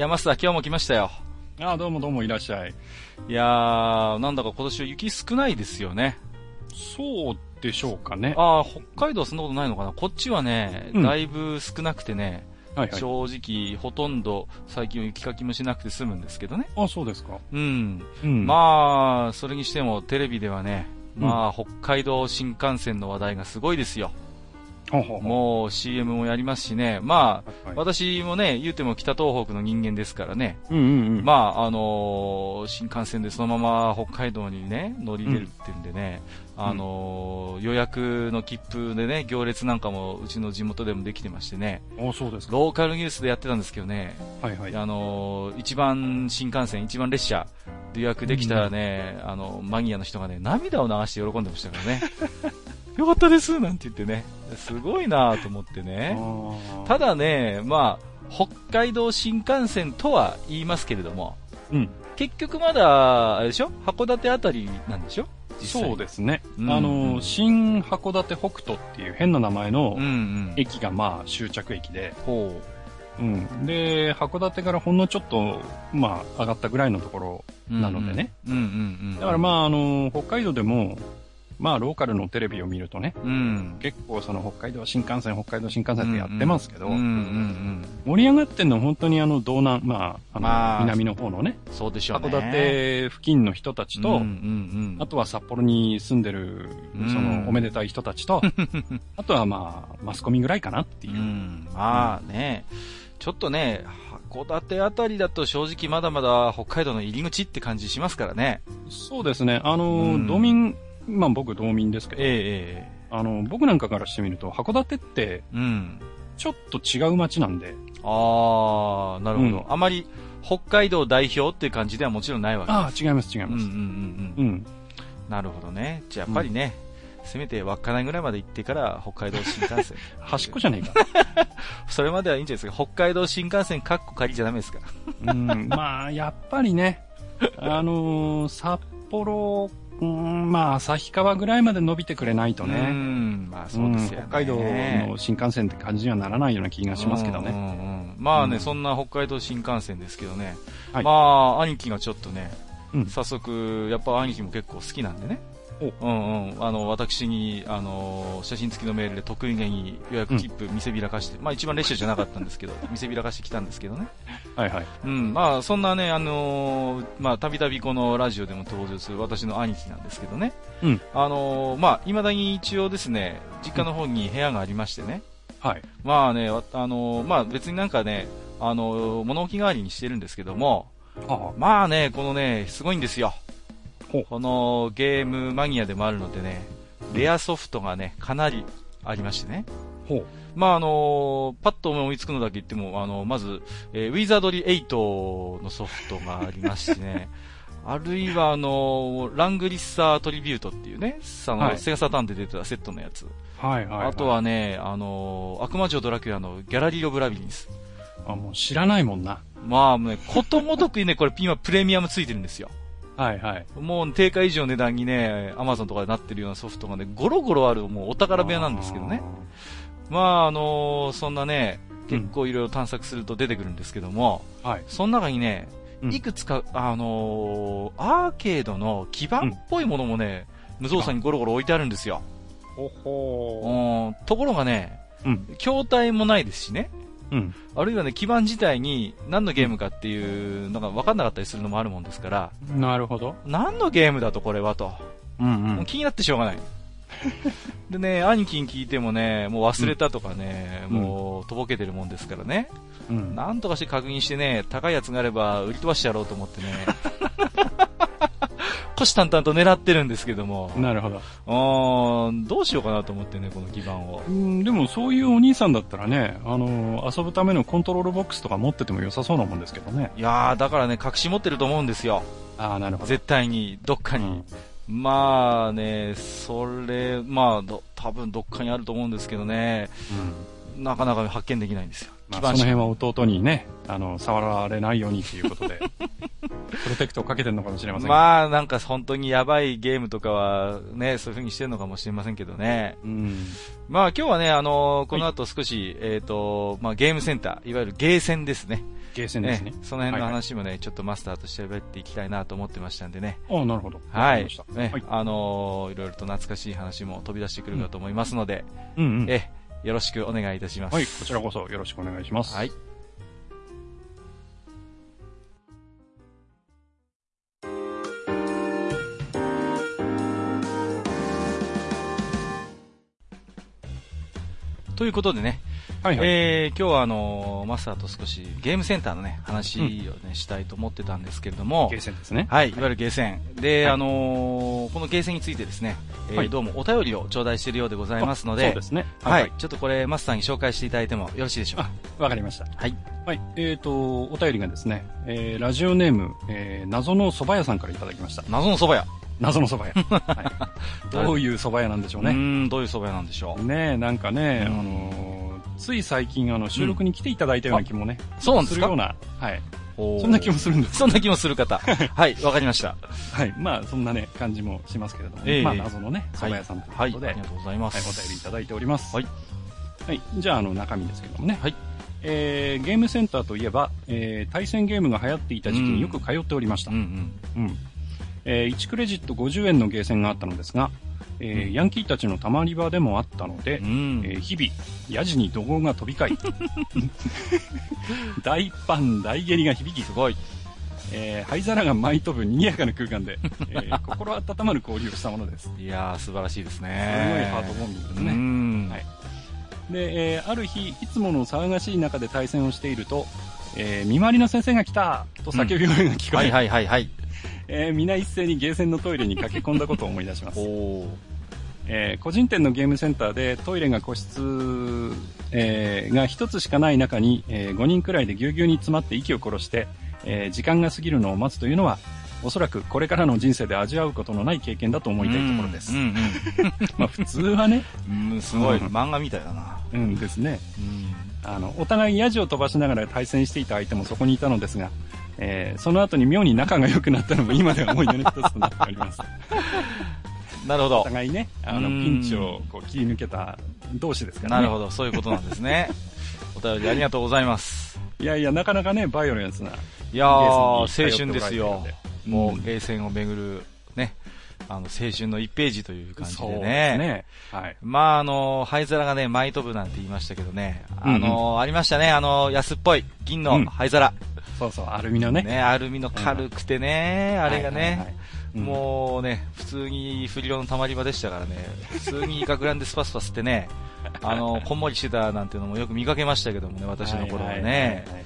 いや、マスター今日も来ましたよ。ああ、どうもどうもいらっしゃい。いやー、なんだか今年は雪少ないですよね。そうでしょうかね。ああ、北海道はそんなことないのかなこっちはね、うんだいぶ少なくてね、はいはい。正直、ほとんど最近は雪かきもしなくて済むんですけどね。あそうですか。うん。うん。まあ、それにしてもテレビではね、うんまあ、北海道新幹線の話題がすごいですよ。もう CM もやりますしね。まあ、私もね、言うても北東北の人間ですからね。うんうんうん。まあ、あのー新幹線でそのまま北海道にね、乗り出るってんでね、あのー予約の切符でね、行列なんかもうちの地元でもできてましてね、あそうですか。ローカルニュースでやってたんですけどね、はいはい。あのー一番新幹線、一番列車で予約できたらね、あの、マニアの人がね、涙を流して喜んでましたからね。よかったですなんて言ってね、すごいなと思ってね。ただね、まあ、北海道新幹線とは言いますけれども、うん。結局まだ、あれでしょ？函館あたりなんでしょ？実際そうですね。うんあの、新函館北斗っていう変な名前のうんうん。駅がまあ終着駅で、ほうん。で、函館からほんのちょっと、まあ上がったぐらいのところう。なのでね。うんうんうん。だからまああの、北海道でも、まあローカルのテレビを見るとね、うん。結構その北海道新幹線、北海道新幹線ってやってますけど、うんうんうん盛り上がってんのは本当にあの道南、まあ、あの、まあ南の方のね、うん。そうでしょうね。函館付近の人たちと、うんうんうん。あとは札幌に住んでる、うんその、おめでたい人たちと、あとはまあ、マスコミぐらいかなっていうう。ん。まあね、ちょっとね、函館あたりだと正直まだまだ北海道の入り口って感じしますからね。そうですね。あの、うん道民、まあ僕道民ですけど、え。あの、僕なんかからしてみると、函館ってうん。ちょっと違う街なんで、ああ、なるほど。うんあまり北海道代表っていう感じではもちろんないわけああ、違います、違います。うんうんうんうん。うん。なるほどね。じゃあやっぱりね、せめて稚内ぐらいまで行ってから北海道新幹線。端っこじゃねえか。それまではいいんじゃないですか。北海道新幹線カッコ仮じゃダメですか。うん、まあ、やっぱりね、あのー札幌、うん、まあ、旭川ぐらいまで伸びてくれないとうね、ん、まあそうですよね。ん北海道の新幹線って感じにはならないような気がしますけどね。うんうんうんまあね、うんそんな北海道新幹線ですけどね。はいまあ、兄貴がちょっとね、うん早速、やっぱ兄貴も結構好きなんでね。おうんうん。あの、私に、あの、写真付きのメールで得意げに予約切符見せびらかして、まあ一番列車じゃなかったんですけど、見せびらかしてきたんですけどね。はいはい。うん、まあそんなね、あのーまあたびたびこのラジオでも登場する私の兄貴なんですけどね。うんあのーまあ未だに一応ですね、実家の方に部屋がありましてね。はい。まあね、わあのーまあ別になんかね、あのー物置代わりにしてるんですけども、あまあね、このね、すごいんですよ。このゲームマニアでもあるのでね、レアソフトがね、かなりありましてね。まああのーパッと思いつくのだけ言っても、あのまず、えーウィザードリー8のソフトがありましてね、あるいはあのラングリッサートリビュートっていうね、あの、はいセガサターンで出てたセットのやつ。はいはい、はい。あとはね、あの悪魔城ドラキュラのギャラリー・オブ・ラビリンス。あ、もう知らないもんな。まあね、ことごとくね、これ今プレミアムついてるんですよ。はいはい。もう定価以上の値段にね、アマゾンとかでなってるようなソフトがね、ゴロゴロあるもうお宝部屋なんですけどね。まああのそんなね、結構いろいろ探索すると出てくるんですけども、あー。はい。その中にね、うんいくつか、あのーアーケードの基盤っぽいものもね、無造作にゴロゴロ置いてあるんですよ。ほほうんところがね、うん。筐体もないですしね。うん。あるいはね、基盤自体に何のゲームかっていうのが分かんなかったりするのもあるもんですから、なるほど。何のゲームだとこれはと。うんもう気になってしょうがない。でね、兄貴に聞いてもね、もう忘れたとかね、うんもうとぼけてるもんですからね、うん。うん。なんとかして確認してね、高いやつがあれば売り飛ばしてやろうと思ってね、虎視眈々と狙ってるんですけども。なるほど。うーん、どうしようかなと思ってね、この基盤を。うん、でもそういうお兄さんだったらね、あの、遊ぶためのコントロールボックスとか持ってても良さそうなもんですけどね。いやー、だからね、隠し持ってると思うんですよ。ああ、なるほど。絶対に、どっかに。うんまあね、それ、まあ、ど多分どっかにあると思うんですけどね、うんなかなか発見できないんですよ。まあ、その辺は弟にね、あの、触られないようにということで、プロテクトをかけてるのかもしれませんが。まあ、なんか本当にやばいゲームとかはね、そういう風にしてるのかもしれませんけどね。うん。まあ今日はね、あのこの後少し、えっ、と、まあゲームセンター、いわゆるゲーセンですね。ゲーセンですねね。その辺のはいはい話もね、ちょっとマスターとして喋っていきたいなと思ってましたんでね。ああ、なるほど。はい。ね、はい。あのーいろいろと懐かしい話も飛び出してくるかと思いますので、うんうん。え、よろしくお願いいたします。はい、こちらこそよろしくお願いします。はい。ということでね、はいはい。えー今日はあのーマスターと少しゲームセンターのね、話をね、したいと思ってたんですけれどもゲー、センですね。はい、いわゆるゲーセン。で、はいあのーこのゲーセンについてですね、えーはいどうもお便りを頂戴しているようでございますので、そうですね。はい、。ちょっとこれマスターに紹介していただいてもよろしいでしょうか？わかりました。はい。はい。えっ、と、お便りがですね、えー、ラジオネーム、えー、謎の蕎麦屋さんからいただきました。謎の蕎麦屋。謎の蕎麦屋。はい。どういう蕎麦屋なんでしょうね。うーん、どういう蕎麦屋なんでしょう。ねえ、なんかね、うんあのーつい最近あの収録に来ていただいたような気もね、そうなんですか？るような、はい。そんな気もするんです。そんな気もする方。はい、わかりました。はい。まあ、そんなね、感じもしますけれども、ええまあ、謎のね、蕎はい。麦屋さんというはい、ことで、はいありがとうございまおす。便りいただいております。はい。はい。じゃあ、あの、中身ですけどもね。はい。えー、ゲームセンターといえば、えー、対戦ゲームが流行っていた時期によく通っておりました。ううん。んうん。えー、1クレジット50円のゲーセンがあったのですが、えーうんヤンキーたちのたまり場でもあったので、うん。えー日々、ヤジに怒号が飛び交い、大パン、大蹴りが響き、すごい。えー灰皿が舞い飛ぶ賑やかな空間で、えー 心温まる交流をしたものです。すいやー、素晴らしいですごいね。ハートウォーミングですうね。ん。はいで、えーある日、いつもの騒がしい中で対戦をしていると、えー見回りの先生が来たと叫び声が聞こえ、はいはいはいはい。えー皆一斉にゲーセンのトイレに駆け込んだことを思い出します。えー個人店のゲームセンターでトイレが個室、えーが一つしかない中に、え5人くらいでぎゅうぎゅうに詰まって息を殺して、えー時間が過ぎるのを待つというのは、おそらくこれからの人生で味わうことのない経験だと思いたいところです。うん まあ普通はね、うん。うん、すごい。うん漫画みたいだな。うんですね。うん。あの、お互いヤジを飛ばしながら対戦していた相手もそこにいたのですが、えーその後に妙に仲が良くなったのも今では思い出の一つとなっております。お なるほど。互いね、あの、うんピンチをこう切り抜けた同士ですからね。なるほど。そういうことなんですね。お便りありがとうございます。いやいや、なかなかね、バイオレンスな。いやー、青春ですよ。うんもう、ゲーセンを巡る、ね、あの、青春の1ページという感じそうですでね。ね。はい。まあ、あの、灰皿がね、舞い飛ぶなんて言いましたけどね。うんうんあの、ありましたね、あの、安っぽい、銀の灰皿。そうそう、アルミのね。ね、アルミの軽くてね、あれがはいはいはいね、うんもうね、普通に不良のたまり場でしたからね、普通に学ランでスパスパスってね、あの、こんもりしてたなんていうのもよく見かけましたけどもね、私の頃はね。いいいはい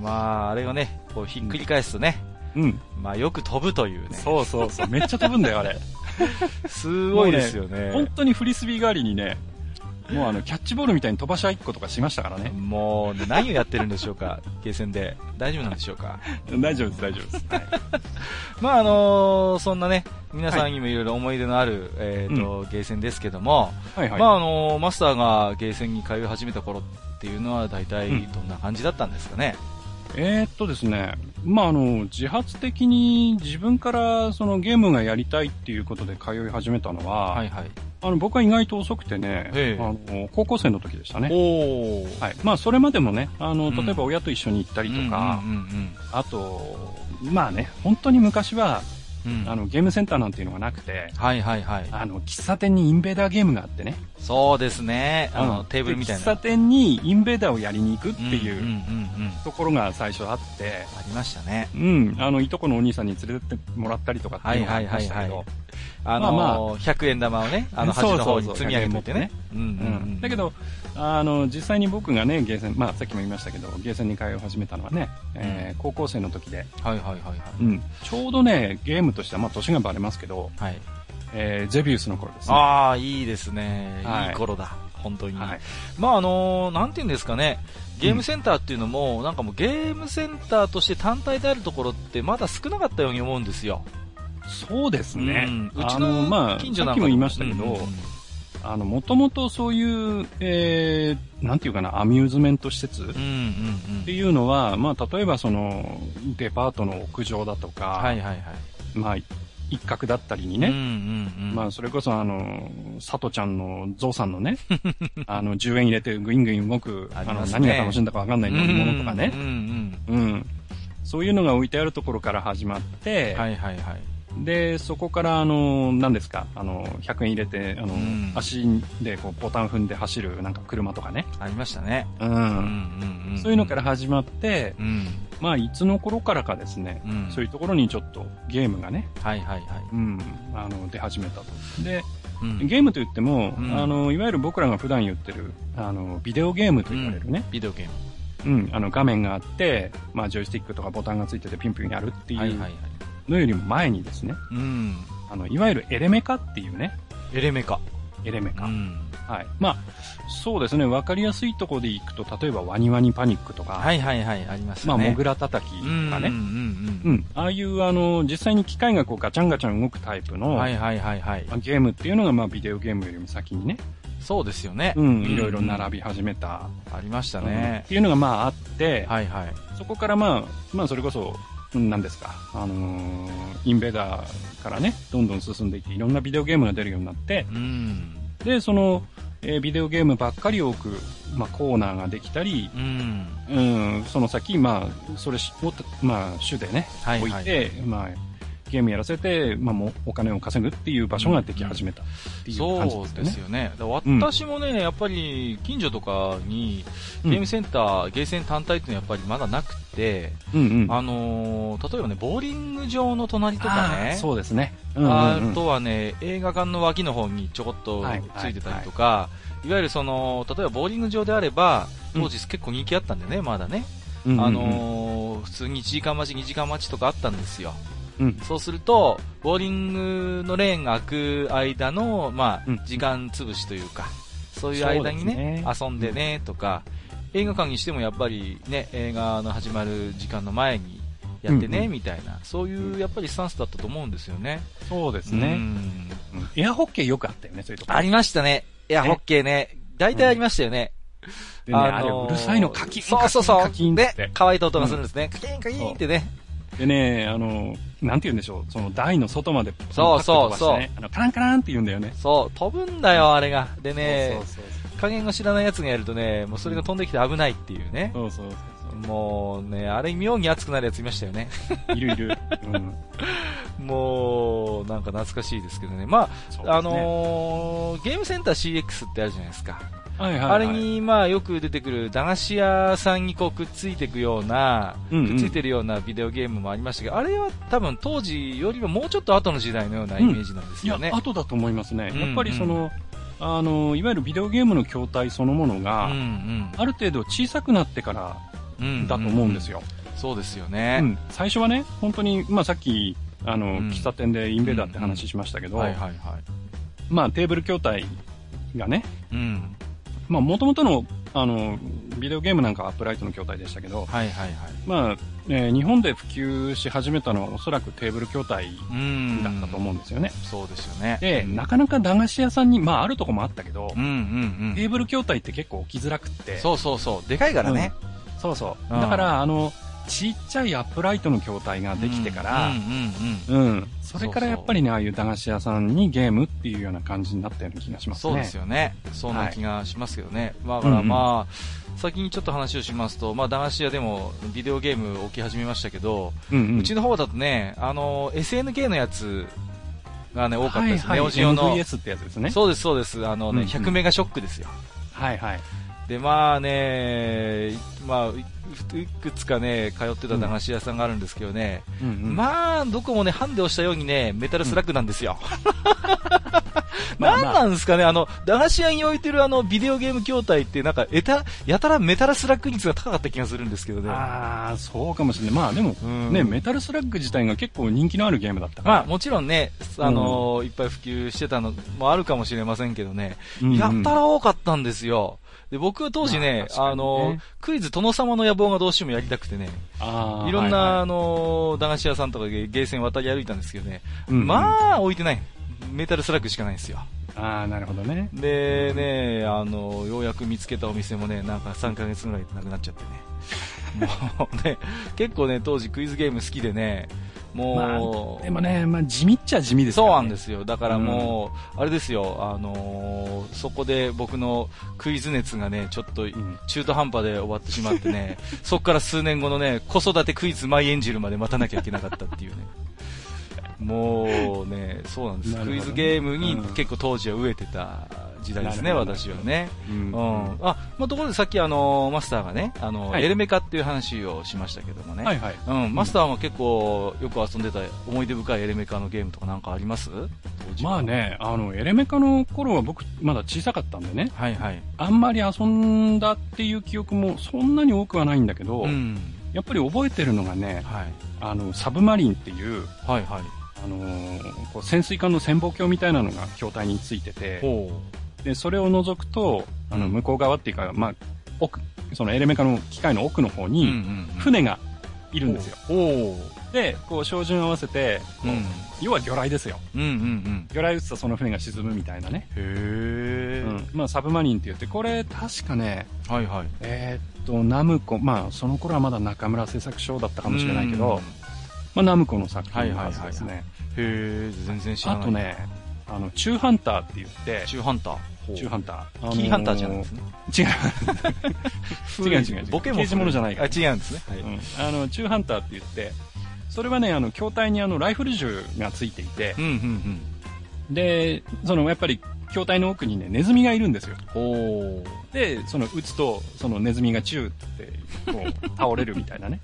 まあ、あれをね、こうひっくり返すとね、うん。まあよく飛ぶというね。そうそうそう。めっちゃ飛ぶんだよ、あれ。すごいですよね。本当にフリスビー代わりにね、もうあの、キャッチボールみたいに飛ばし合いっことかしましたからね。もう、ね、何をやってるんでしょうか、ゲーセンで。大丈夫なんでしょうか？大丈夫です、大丈夫です。はい。まああのそんなね、皆さんにもいろいろ思い出のある、えっ、と、ゲーセンですけども、はいはい。まああのマスターがゲーセンに通い始めた頃っていうのは大体どんな感じだったんですかね？えーっとですね、まあ、あの、自発的に自分からそのゲームがやりたいっていうことで通い始めたのは、はいはい。あの、僕は意外と遅くてね、ええあの、高校生の時でしたね。はい。まあ、それまでもね、あの、うん例えば親と一緒に行ったりとか、あと、まあね、本当に昔は、うんうん。あの、ゲームセンターなんていうのがなくて、はいはいはい。あの、喫茶店にインベーダーゲームがあってね。そうですね。あの、うんテーブルみたいな。で喫茶店にインベーダーをやりに行くってうんいう。ところが最初あって、ありましたね。うん、あの、いとこのお兄さんに連れてってもらったりとかっていうのがありましたけどはいはいはい、あの、まあま100円玉をね、あの端の方に積み上げておいてね。うんうんううんん。だけど、あの、実際に僕がね、ゲーセン、まあさっきも言いましたけど、ゲーセンに通い始めたのはね、えー高校生の時で、はいはいはいはい。うん、ちょうどね、ゲームっとしては、まあ、年がバレますけど、はい。えー、ゼビウスの頃ですね。ああ、いいですね。はいいい頃だ。本当に。はい。まああのなんていうんですかね、ゲームセンターっていうのも、なんかもうゲームセンターとして単体であるところってまだ少なかったように思うんですよ。そうですね。うんうちあの、まあ、の近所なんかさっきも言いましたけど、うんうんうんあの、もともとそういう、えー、なんていうかな、アミューズメント施設っていうのは、まあ、例えばその、デパートの屋上だとか、はいはいはい。まあ、一角だったりにね、うんうんうん。まあ、それこそあの、佐藤ちゃんのゾウさんのね、あの、10円入れてグイングイン動く、あね何が楽しいんだかわかんない乗り物とかねうん、うんうんうん。そういうのが置いてあるところから始まって、はいはいはい。で、そこから、あの、何ですか、あの、100円入れて、あの、うん足でこうボタン踏んで走る、なんか車とかね。ありましたね。うん。うんうんうん。そういうのから始まって、うん。まあ、いつの頃からかですね、うん。そういうところにちょっとゲームがね、はいはいはい。うん、あの、出始めたと。で、うんゲームといっても、うんあの、いわゆる僕らが普段言ってる、あの、ビデオゲームと言われるね、ビデオゲーム。うん、あの、画面があって、まあ、ジョイスティックとかボタンがついててピンピンやるっていうはいはいはい。のよりも前にですね、うん。あの、いわゆるエレメカっていうね、エレメカ。エレメカ。うん。はい。まあ、そうですね、わかりやすいところでいくと、例えばワニワニパニックとか、はいはいはい、ありますまあ。モグラ叩きとかうんうんね、うんうん、ああいう、あの、実際に機械がこうガチャンガチャン動くタイプうん。の、はいはいはいはい。まあゲームっていうのが、まあ、ビデオゲームよりも先にね、そうですよね。うん、いろいろ並び始めた、ありましたうんねっ。ていうのが、まあ、あって、はいはい。そこから、まあ、まあ、それこそ、うん何ですか、あのーインベーダーからね、どんどん進んでいって、いろんなビデオゲームが出るようになって、うん。で、その、えービデオゲームばっかり多く、まあ、コーナーができたり、うん。うん、その先、まあ、それしを、まあ、主でね、はいはい置いて、まあ、ゲームやらせて、まあ、もうお金を稼ぐっていう場所ができ始めたっていう感じそうですよね。ですよね。だからうん私もね、やっぱり近所とかにうんゲームセンター、ゲーセン単体っていうのはやっぱりまだなくて、うんうん。あのー例えばね、ボーリング場の隣とかね、そうですね。うんうんあうんとはね、映画館の脇の方にちょこっとはいついてたりとか、いわゆるその、例えばボーリング場であれば、うん当時結構人気あったんでね、まだね。うんうんうんあのー普通に1時間待ち、2時間待ちとかあったんですよ。うんそうすると、ボーリングのレーンが開く間の、まあ、うん時間潰しというか、そういう間にね、そうです遊んでね、とか、映画館にしてもやっぱりね、映画の始まる時間の前にやってね、うんうんみたいな、そういうやっぱりスタンスだったと思うんですよね。そうですうね。んうんエアホッケーよくあったよね、そういうとこありましたね。いや、ねホッケーね。大体ありましたよね。でね、あれうるさいのカキンそうそうそう。カキンカキンってね、乾いた音がするんですね。カキンカキンってね。でね、あの、なんて言うんでしょう、その台の外まで、そうそうパッと飛ばしてねあの、カランカランって言うんだよね。そう、飛ぶんだよ、あれが。でねそう、そう加減を知らない奴がやるとね、もうそれが飛んできて危ないっていうね。そうそうそうそもうね、あれ妙に熱くなるやついましたよね。う。いるいる。うん。もう、なんか懐かしいですけどね。まそうですねあ、あのーゲームセンター CX ってあるじゃないですか。はいはいはい、あれに、まあ、よく出てくる駄菓子屋さんにこうくっついていくような、うんうんくっついてるようなビデオゲームもありましたけど、あれは多分当時よりももうちょっと後の時代のようなイメージなんですいやよね。、後だと思いますね。うんやっぱりその、あの、いわゆるビデオゲームの筐体そのものが、うんうんある程度小さくなってからうんだと思うんですよ。そうですようね。ん。最初はね、本当に、まあさっき、あの、うん喫茶店でインベーダーって話しましたけど、テーブル筐体がね、うん。まあ元々の、あの、ビデオゲームなんかはアップライトの筐体でしたけど、はいはいはい。まあ、えー日本で普及し始めたのはおそらくテーブル筐体うん。だったと思うんですよね。そうですよね。で、なかなか駄菓子屋さんに、まああるとこもあったけど、うんうんうん。テーブル筐体って結構置きづらくって。そうそうそう。でかいからね。そうそう。うんだから、あの、ちっちゃいアップライトの筐体ができてから、うん。それからやっぱりね、ああいう駄菓子屋さんにゲームっていうような感じになったような気がしますね。そうですよね。そんな気がしますけどね。まあ、だからまあ、先にちょっと話をしますと、まあ、駄菓子屋でもビデオゲーム置き始めましたけど、うんうん。うちの方だとね、あの、SNK のやつがね、多かったです。はいはいネオジオの。MVS ってやつですね。そうです、そうです。あのね、うんうん100メガショックですよ。はいはい。で、まあね、まあ、いいくつかね、通ってた駄菓子屋さんがあるんですけどね、うんうん。まあ、どこもね、ハンデをしたようにね、メタルスラッグなんですよ。まあなん なんですかね、あの、駄菓子屋に置いてるあの、ビデオゲーム筐体って、なんか、えた、やたらメタルスラッグ率が高かった気がするんですけどね。ああ、そうかもしれない。まあでも、うんね、メタルスラッグ自体が結構人気のあるゲームだったから。まあ、もちろんね、あのいっぱい普及してたのもあるかもしれませんけどね、うんうんやったら多かったんですよ。で、僕は当時ね、まあねあのクイズ殿様の野望がどうしてもやりたくてね、いろんな、はいはいあの駄菓子屋さんとかゲゲーセン渡り歩いたんですけどね、うんうんまあ、置いてない。メタルスラッグしかないんですよ。ああ、なるほどね。でね、あの、ようやく見つけたお店もね、なんか3ヶ月ぐらいでなくなっちゃってね。もうね、結構ね、当時クイズゲーム好きでね、もう、まあ、でもね、まあ地味っちゃ地味ですね。そうなんですよ。だからもう、あれですよ、あのーそこで僕のクイズ熱がね、ちょっとん中途半端で終わってしまってね、そこから数年後のね、子育てクイズマイエンジェルまで待たなきゃいけなかったっていうね。もうね、そうなんです。ねクイズゲームに結構当時は飢えてた時代ですね、私はね。うんうん。あ、まあ、ところでさっきあの、マスターがね、あの、はいエレメカっていう話をしましたけどもね。はいはい。うん、マスターも結構よく遊んでた思い出深いエレメカのゲームとかなんかあります？まあね、あの、エレメカの頃は僕、まだ小さかったんでね、はいはい。あんまり遊んだっていう記憶もそんなに多くはないんだけど、うん。やっぱり覚えてるのがね、はい。あの、サブマリンっていう、はいはい。あのーこう潜水艦の潜望鏡みたいなのが筐体についてて、ほで、それを除くと、あの、向こう側っていうか、まあ、奥、そのエレメカの機械の奥の方う。に、ん船がいるんですよ。おで、こう、照準合わせて、こううん要は魚雷ですよ。うんうんうん。魚雷撃つとその船が沈むみたいなね。へえ。うん。まあ、サブマリンって言って、これ、確かね、はいはい。えーっと、ナムコ、まあ、その頃はまだ中村製作所だったかもしれないけど、まあ、ナムコの作品のはずですね。へえ、全然知らない。あと、ね、あの、チューハンターって言って、チューハンター。チューハンター。あのキーハンターじゃないですね。違う。違う違う違う。ボケも刑事物じゃないからあ、違うんですね。はい。うん。あの、チューハンターって言って、それはね、あの、筐体にあの、ライフル銃がついていてう、んうんうん。で、その、やっぱり、筐体の奥にね、ネズミがいるんですよ。で、その、撃つと、そのネズミがチューって、こう、倒れるみたいなね。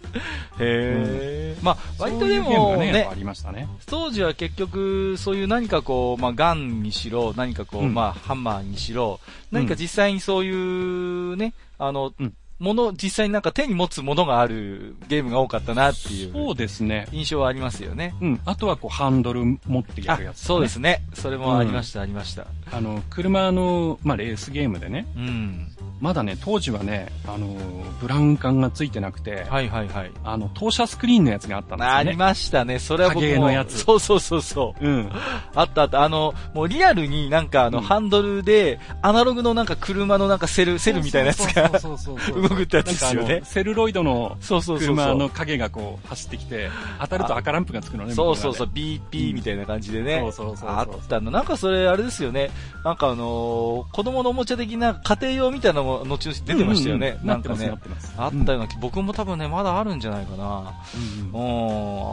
へえ。まあ、割とでそういうゲームもがね、やっねぱあ、りましたね。当時は結局、そういう何かこう、まあ、ガンにしろ、何かこう、うんまあ、ハンマーにしろ、何か実際にそういうね、あの、うんもの、実際になんか手に持つものがあるゲームが多かったなっていうそうですね。印象はありますよね。うん。あとはこう、ハンドル持ってやあるやつ、ね。そうですね。それもありました、ありました。あの、車の、まあ、レースゲームでね、うん。まだね、当時はね、あの、ブラウン管がついてなくて、はいはいはい。あの、投射スクリーンのやつがあったんですよね。ありましたね。それは僕も。影のやつそうそうそうそう。うん。あったあった。あの、もうリアルになんかあの、うんハンドルで、アナログのなんか車のなんかセル、セルみたいなやつがそうそうそうそう動くってやつですよね。セルロイドのそうそうそうそう。車の影がこう走ってきて、当たると赤ランプがつくのね。そうそうそう、BP みたいな感じでね。そうそうそうそうあったの。なんかそれ、あれですよね。なんかあのー子供のおもちゃ的な家庭用みたいなのも後々出てましたよね。うんうんなんかね。あったような気、僕も多分ね、まだあるんじゃないかな。うんうん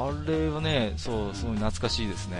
うん、あれはね、そう、すごい懐かしいですね。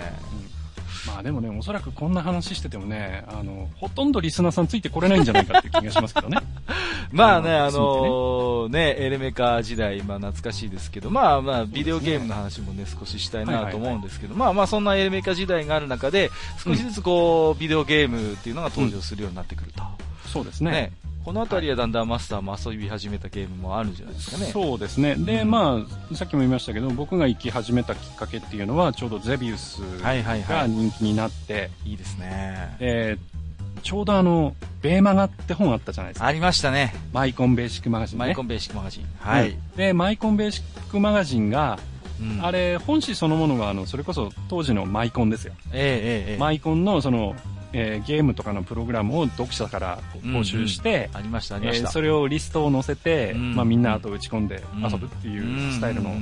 まあでもね、おそらくこんな話しててもね、あの、ほとんどリスナーさんついてこれないんじゃないかっていう気がしますけどね。まあね、あのね、エレメカ時代、まあ懐かしいですけど、まあまあ、ビデオゲームの話もね、少ししたいなと思うんですけど、まあまあ、そんなエレメカ時代がある中で、少しずつこう、ビデオゲームっていうのが登場するようになってくると。そうですね。ね。このあたりはだんだんマスターも遊び始めたゲームもあるんじゃないですかね。そうですね。で、うんまあ、さっきも言いましたけど、僕が行き始めたきっかけっていうのは、ちょうどゼビウスはいはいはがい。人気になって、いいですね。えーちょうどあの、ベーマガって本あったじゃないですか。ありましたね。マイコンベーシックマガジンね。マイコンベーシックマガジン。はい。うんで、マイコンベーシックマガジンが、うんあれ、本誌そのものが、あの、それこそ当時のマイコンですよ。ええええええ。マイコンのその、えーゲームとかのプログラムを読者から募集して、ありました、ありえました。ーそれをリストを載せて、うん。まあみんな後打ち込んでうん。遊ぶっていうスタイルの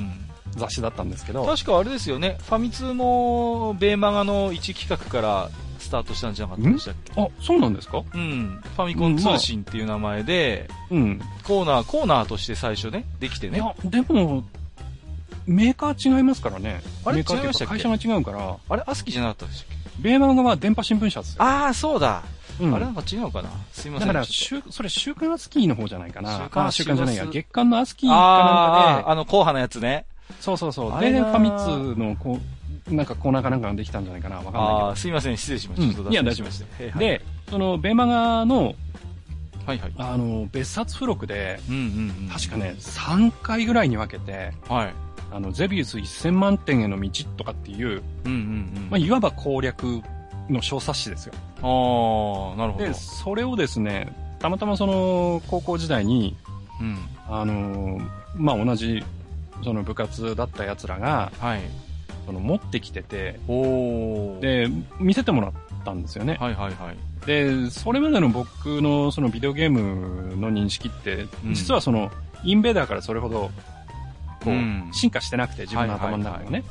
雑誌だったんですけど、確かあれですよね、ファミ通もベーマガの一企画からスタートしたんじゃなかったでしたっけ？あ、そうなんですか？うん。ファミコン通信っていう名前で、うん。コーナー、コーナーとして最初ね、できてね。いや、でも、メーカー違いますからね。あれメーカー違いました会社が違うから、あれ、アスキーじゃなかったでしたっベーマガは電波新聞社ですけよ。ああ、そうだ。うんあれなんか違うかな？すいません。だから、週、それ週刊アスキーの方じゃないかな。週刊あ週刊じゃないや。月刊のアスキとーかなんああ、かあの、硬派なやつね。で、そうそうそう。で、ファミ通の、こう、なんかコーナーかなんかができたんじゃないかなわかんないああ、すいません、失礼しました。うんいや脱線しました。けど。はい、で、その、ベマガの、はいはい。あの、別冊付録で、うんうんうん。確かね、3回ぐらいに分けて、はい。あの、ゼビウス1000万点への道とかっていう、うんうんうん。まあ、いわば攻略の小冊子ですよ。ああ、なるほど。で、それをですね、たまたまその、高校時代に、うん。あの、まあ、同じ、その部活だった奴らが、はい。その、持ってきてて、おー。で、見せてもらったんですよね。はいはいはい。で、それまでの僕のそのビデオゲームの認識って、うん実はその、インベーダーからそれほど、こう、うん進化してなくて、自分の頭の中でね。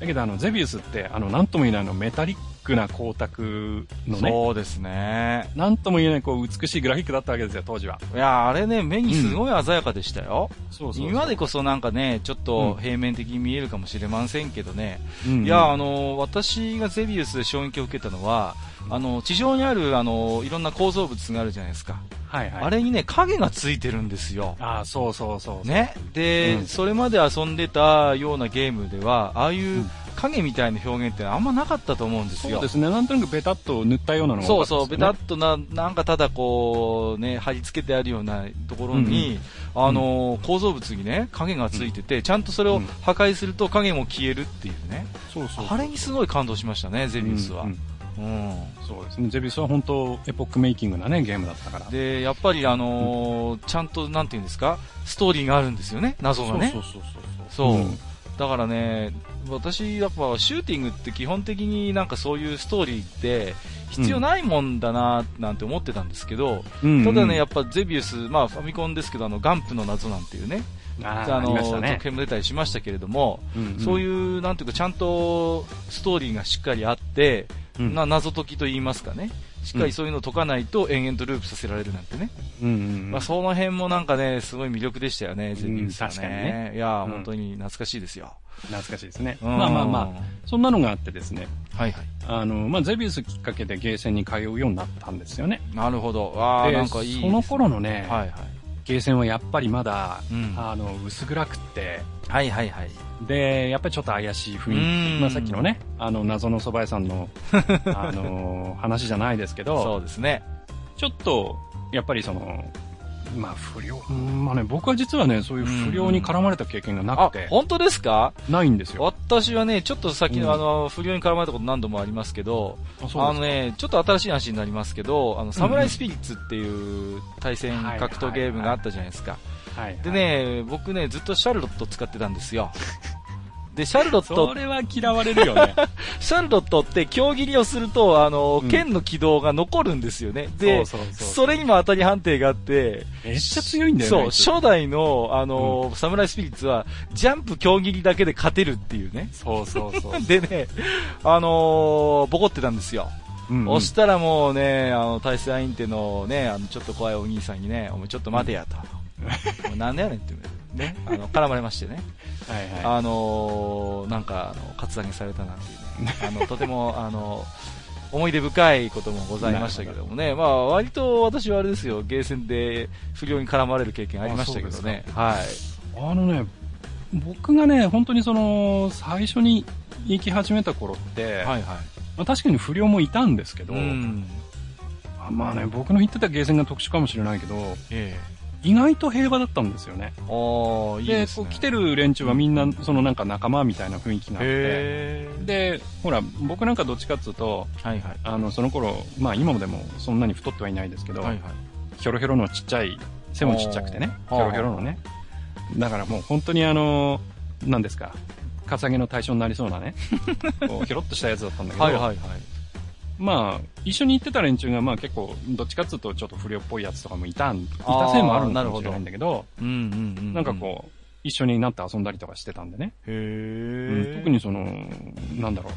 だけど、あの、ゼビウスって、あの、なんとも言えないあの、メタリックな光沢うん。のね、そうですね。なんとも言えない、こう、美しいグラフィックだったわけですよ、当時は。いや、あれね、目にすごい鮮やかでしたよ。そう今でこそなんかね、ちょっとうん平面的に見えるかもしれませんけどね。うんいや、あの、私がゼビウスで衝撃を受けたのは、あの、地上にある、あの、いろんな構造物があるじゃないですか。はいはい。あれにね、影がついてるんですよ。ああ、そうそうそう。。ね。で、うんそれまで遊んでたようなゲームでは、ああいううん影みたいな表現ってあんまなかったと思うんですよ。そうですね。なんとなくベタっと塗ったようなのがそうそう、ベタっとな、なんかただこう、ね、貼り付けてあるようなところに、あのー構造物にね、影がついてて、ちゃんとそれをうん破壊すると影も消えるっていうね。そうそう。あれにすごい感動しましたね、ゼビウスは。ううんんそうですね。ゼビウスは本当、エポックメイキングなね、ゲームだったから。で、やっぱりあのーちゃんと、なんていうんですか、ストーリーがあるんですよね、謎がね。そうそうそうそううんだからね、私、やっぱシューティングって基本的になんかそういうストーリーって必要ないもんだななんて思ってたんですけど、うんただね、やっっぱゼビウス、まあファミコンですけど、あの、ガンプの謎なんていうね、ぱ、あーありの、ましたね続。編も出たりしましたけれども、うんんそういう、なんていうか、ちゃんとストーリーがしっかりあって、うんな謎解きと言いますかね、しっかりそういうのを解かないと延々とループさせられるなんてね。うんうんまあ、その辺もなんかね、すごい魅力でしたよね、ゼビウスはね。確かにねいやー、うん本当に懐かしいですよ。懐かしいですね。うんまあまあまあ、そんなのがあってですね、はいはい。あの、まあ、ゼビウスきっかけでゲーセンに通うようになったんですよね。なるほど。ああ、でなんかいいねその頃のね、はいはい。ゲーセンはやっぱりまだ、うんあの、薄暗くって、はいはいはい。で、やっぱりちょっと怪しい雰囲うん気。まあさっきのね、あの、謎の蕎麦屋さんの、あの、話じゃないですけそど、うですね。ちょっと、やっぱりその、まあ不良、うんまあね、僕は実はね、そういう不良に絡まれた経験がなあくて、、本当ですか？ないんですよ。私はね、ちょっと先うんのあの、不良に絡まれたこと何度もありますけど、うあのね、ちょっと新しい話になりますけど、あの、サムライスピリッツっていう対戦格闘ゲームがあったじゃないですか。はい。でね、僕ね、ずっとシャルロット使ってたんですよ。で、シャルロッそト、れは嫌われるよね。シャルロットって強切りをすると、あの、うん剣の軌道が残るんですよね。で、そうそうそうそれにも当たり判定があって、めっちゃ強いんだよね。そう、初代の、あの、サムライスピリッツは、ジャンプ強切りだけで勝てるっていうね。そうそうそう。でね、あのーボコってたんですよ。うんうん押したらもうね、あの、対戦相手のね、あの、ちょっと怖いお兄さんにね、お前ちょっと待てやと。お前なんでやねんって、ね、あの、絡まれましてね。はいはい。あのーなんか、あの、カツアゲされたなんていうね。あの、とても、あの、思い出深いこともございましたけどもね。まあ、割と私はあれですよ、ゲーセンで不良に絡まれる経験ありましたけどね。はい。あのね、僕がね、本当にその、最初に行き始めた頃って、はいはい。まあ、確かに不良もいたんですけど、うん。あまあね、僕の行ってたゲーセンが特殊かもしれないけど、え意外と平和だったんですよね。え。ああ、いいですね。こう来てる連中はみんな、そのなんか仲間みたいな雰囲気があって。で、ほら、僕なんかどっちかっつうと、はいはい。あの、その頃、まあ今もでもそんなに太ってはいないですけど、はいはい。ヒョロヒョロのちっちゃい、背もちっちゃくてね、ヒあーョロヒョロのね。だからもう本当にあの、何ですか、カツアゲの対象になりそうなね、こうひょろっとしたやつだったんだけど、はいはいはい。まあ、一緒に行ってた連中がまあ結構、どっちかっつうとちょっと不良っぽいやつとかもいたん、いたせいもあるのかもしれないんだけど、うんうんうん。なんかこう、一緒になって遊んだりとかしてたんでね。う。へうんえ。特にその、なんだろ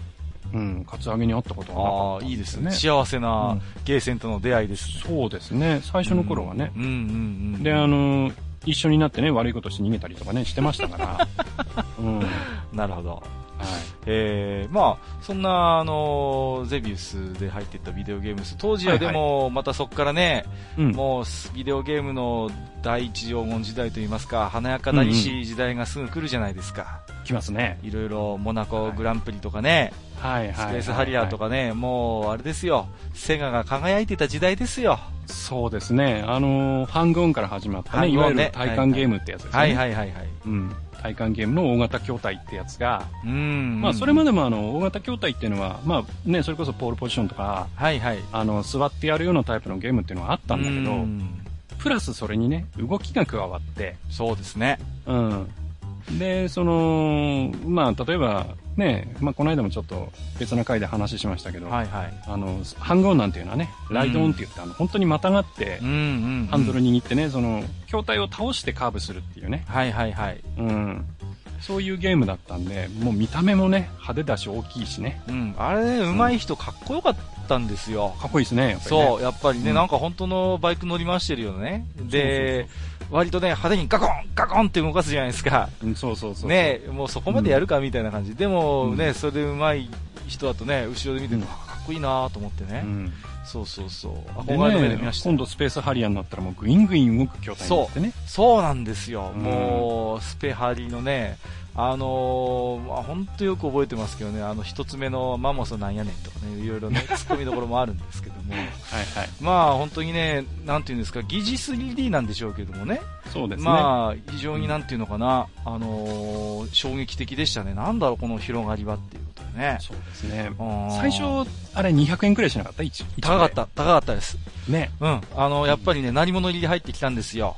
う、うん、カツアゲにあったことはなかああ、ったんいいですね。幸せうなんゲーセンとの出会いですね。そうですね、最初の頃はね。うんうんうん。で、あの、一緒になってね、悪いことして逃げたりとかね、してましたから。うん。はい。なるほど。えー、まあ、そんな、あの、ゼビウスで入っていったビデオゲームです。当時はでも、またそこからね、うん。もう、ビデオゲームの第一黄金時代といいますか、華やかなりしい時代がすぐ来るじゃないですか。来ますね。いろいろ、モナコはいグランプリとかね、はいはい。スペースハリアーとか。かね、もう、あれですよ、セガが輝いてた時代ですよ。そうですね。あのー、ハングオンから始まったね、いわゆる体感ゲームってやつですね。はいはいはいはい。うん。体感ゲームの大型筐体ってやつが、うん。まあそれまでもあの、大型筐体っていうのは、まあね、それこそポールポジションとか、はいはい。あの、座ってやるようなタイプのゲームっていうのがあったんだけど、うんプラスそれにね、動きが加わって、そうですね。うん。で、その、まあ、例えば、ね、まあ、この間もちょっと別な回で話しましたけど、はいはい。あの、ハングオンなんていうのはね、ライドオンって言って、あの、本当にまたがってうん、うん。ハンドル握ってね、その、筐体を倒してカーブするっていうね、はいはいはい。うん。そういうゲームだったんで、もう見た目もね、派手だし大きいしね、うん。あれね、上手い人かっこよかったんですよ。かっこいいですね、やっぱりね。そう、やっぱりね、うんなんか本当のバイク乗り回してるよね。で、割とね、派手にガコンガコンって動かすじゃないですか。うんそうそうそう。ね、もうそこまでやるかみたいな感じ。でもうんね、それで上手い人だとね、後ろで見てるの、かっこいいなと思ってね。うん。そうそうそう。で憧れの目で見ねました。今度スペースハリアーになったらもうグイングイン動く筐体になってね。そうなんですよ。うんもう、スペハリのね、あのー、まあ、本当よく覚えてますけどね、あの、一つ目のマンモスなんやねんとかね、いろいろね、ツッコミどころもあるんですけども、はいはい。まあ、本当にね、なんていうんですか、疑似 3D なんでしょうけどもね、そうですね。まあ、非常になんていうのかな、あのー衝撃的でしたね。なんだろう、この広がりはっていうことでね。そうですね。うん最初、あれ200円くらいしなかった？高かった、高かったです。ね。うん。あの、やっぱりね、何物入りで入ってきたんですよ。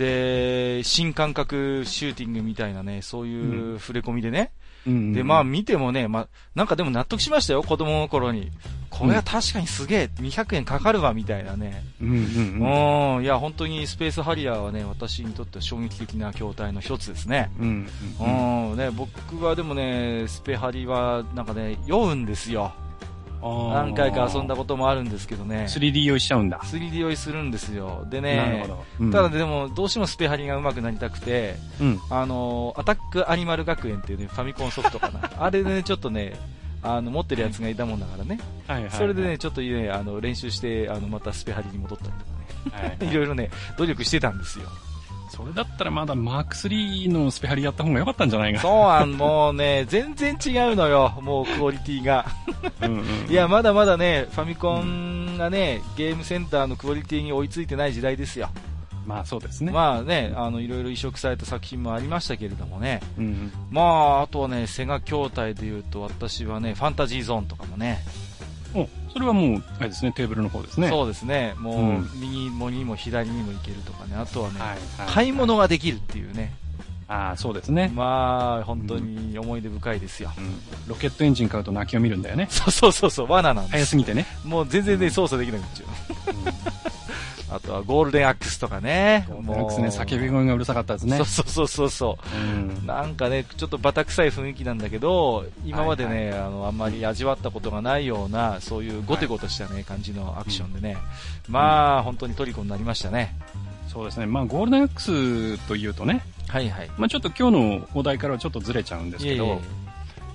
で、新感覚シューティングみたいなね、そういう触れ込みでね。うんで、まあ見てもね、まあ、なんかでも納得しましたよ、子供の頃に。これは確かにすげえ、200円かかるわ、みたいなね。うんうんうん。うん、いや、本当にスペースハリアーはね、私にとっては衝撃的な筐体の一つですね。うんうんうん、ね、僕はでもね、スペハリは、なんかね、酔うんですよ。何回か遊んだこともあるんですけどね。3D 用意しちゃうんだ。3D 酔いするんですよ。でなるねほ、ど。うんただでも、どうしてもスペハリが上手くなりたくて、うん。あの、アタックアニマル学園っていうね、ファミコンソフトかな。あれでね、ちょっとね、あの、持ってるやつがいたもんだからね。はいはい。それでね、ちょっとね、あの、練習して、あの、またスペハリに戻ったりとかね。はい いろいろね、努力してたんですよ。それだったらまだマーク3のスペハリやった方が良かったんじゃないか。そうなん、もうね、全然違うのよ、もうクオリティが。うんうん。いや、まだまだね、ファミコンがね、ゲームセンターのクオリティに追いついてない時代ですよ。まあそうですね。まあね、あの、いろいろ移植された作品もありましたけれどもね。うん。まあ、あとはね、セガ筐体で言うと、私はね、ファンタジーゾーンとかもね、お、それはもう、あれですね、テーブルの方ですね。そうですね、もう、うん。右もにも左にも行けるとかね、あとはね、はいはい。買い物ができるっていうね、ああ、そうですね。まあ、本当に思い出深いですよ。うん。ロケットエンジン買うと泣きを見るんだよね。そうそうそうそう、罠なんです。早すぎてね。もう全然ね、操作できなくなっちゃう。あとはゴールデンアックスとかね。もうね、叫び声がうるさかったですねそう。そうそうそうそう。うん。なんかね、ちょっとバタ臭い雰囲気なんだけど、今までね、はいあの、あんまり味わったことがないような、そういうゴテゴテしたね、感じのアクションでね、まあ、本当にトリコになりましたね。そうですね。まあ、ゴールデンアックスというとね、はいはい。まあちょっと今日のお題からはちょっとずれちゃうんですけどいえいえ、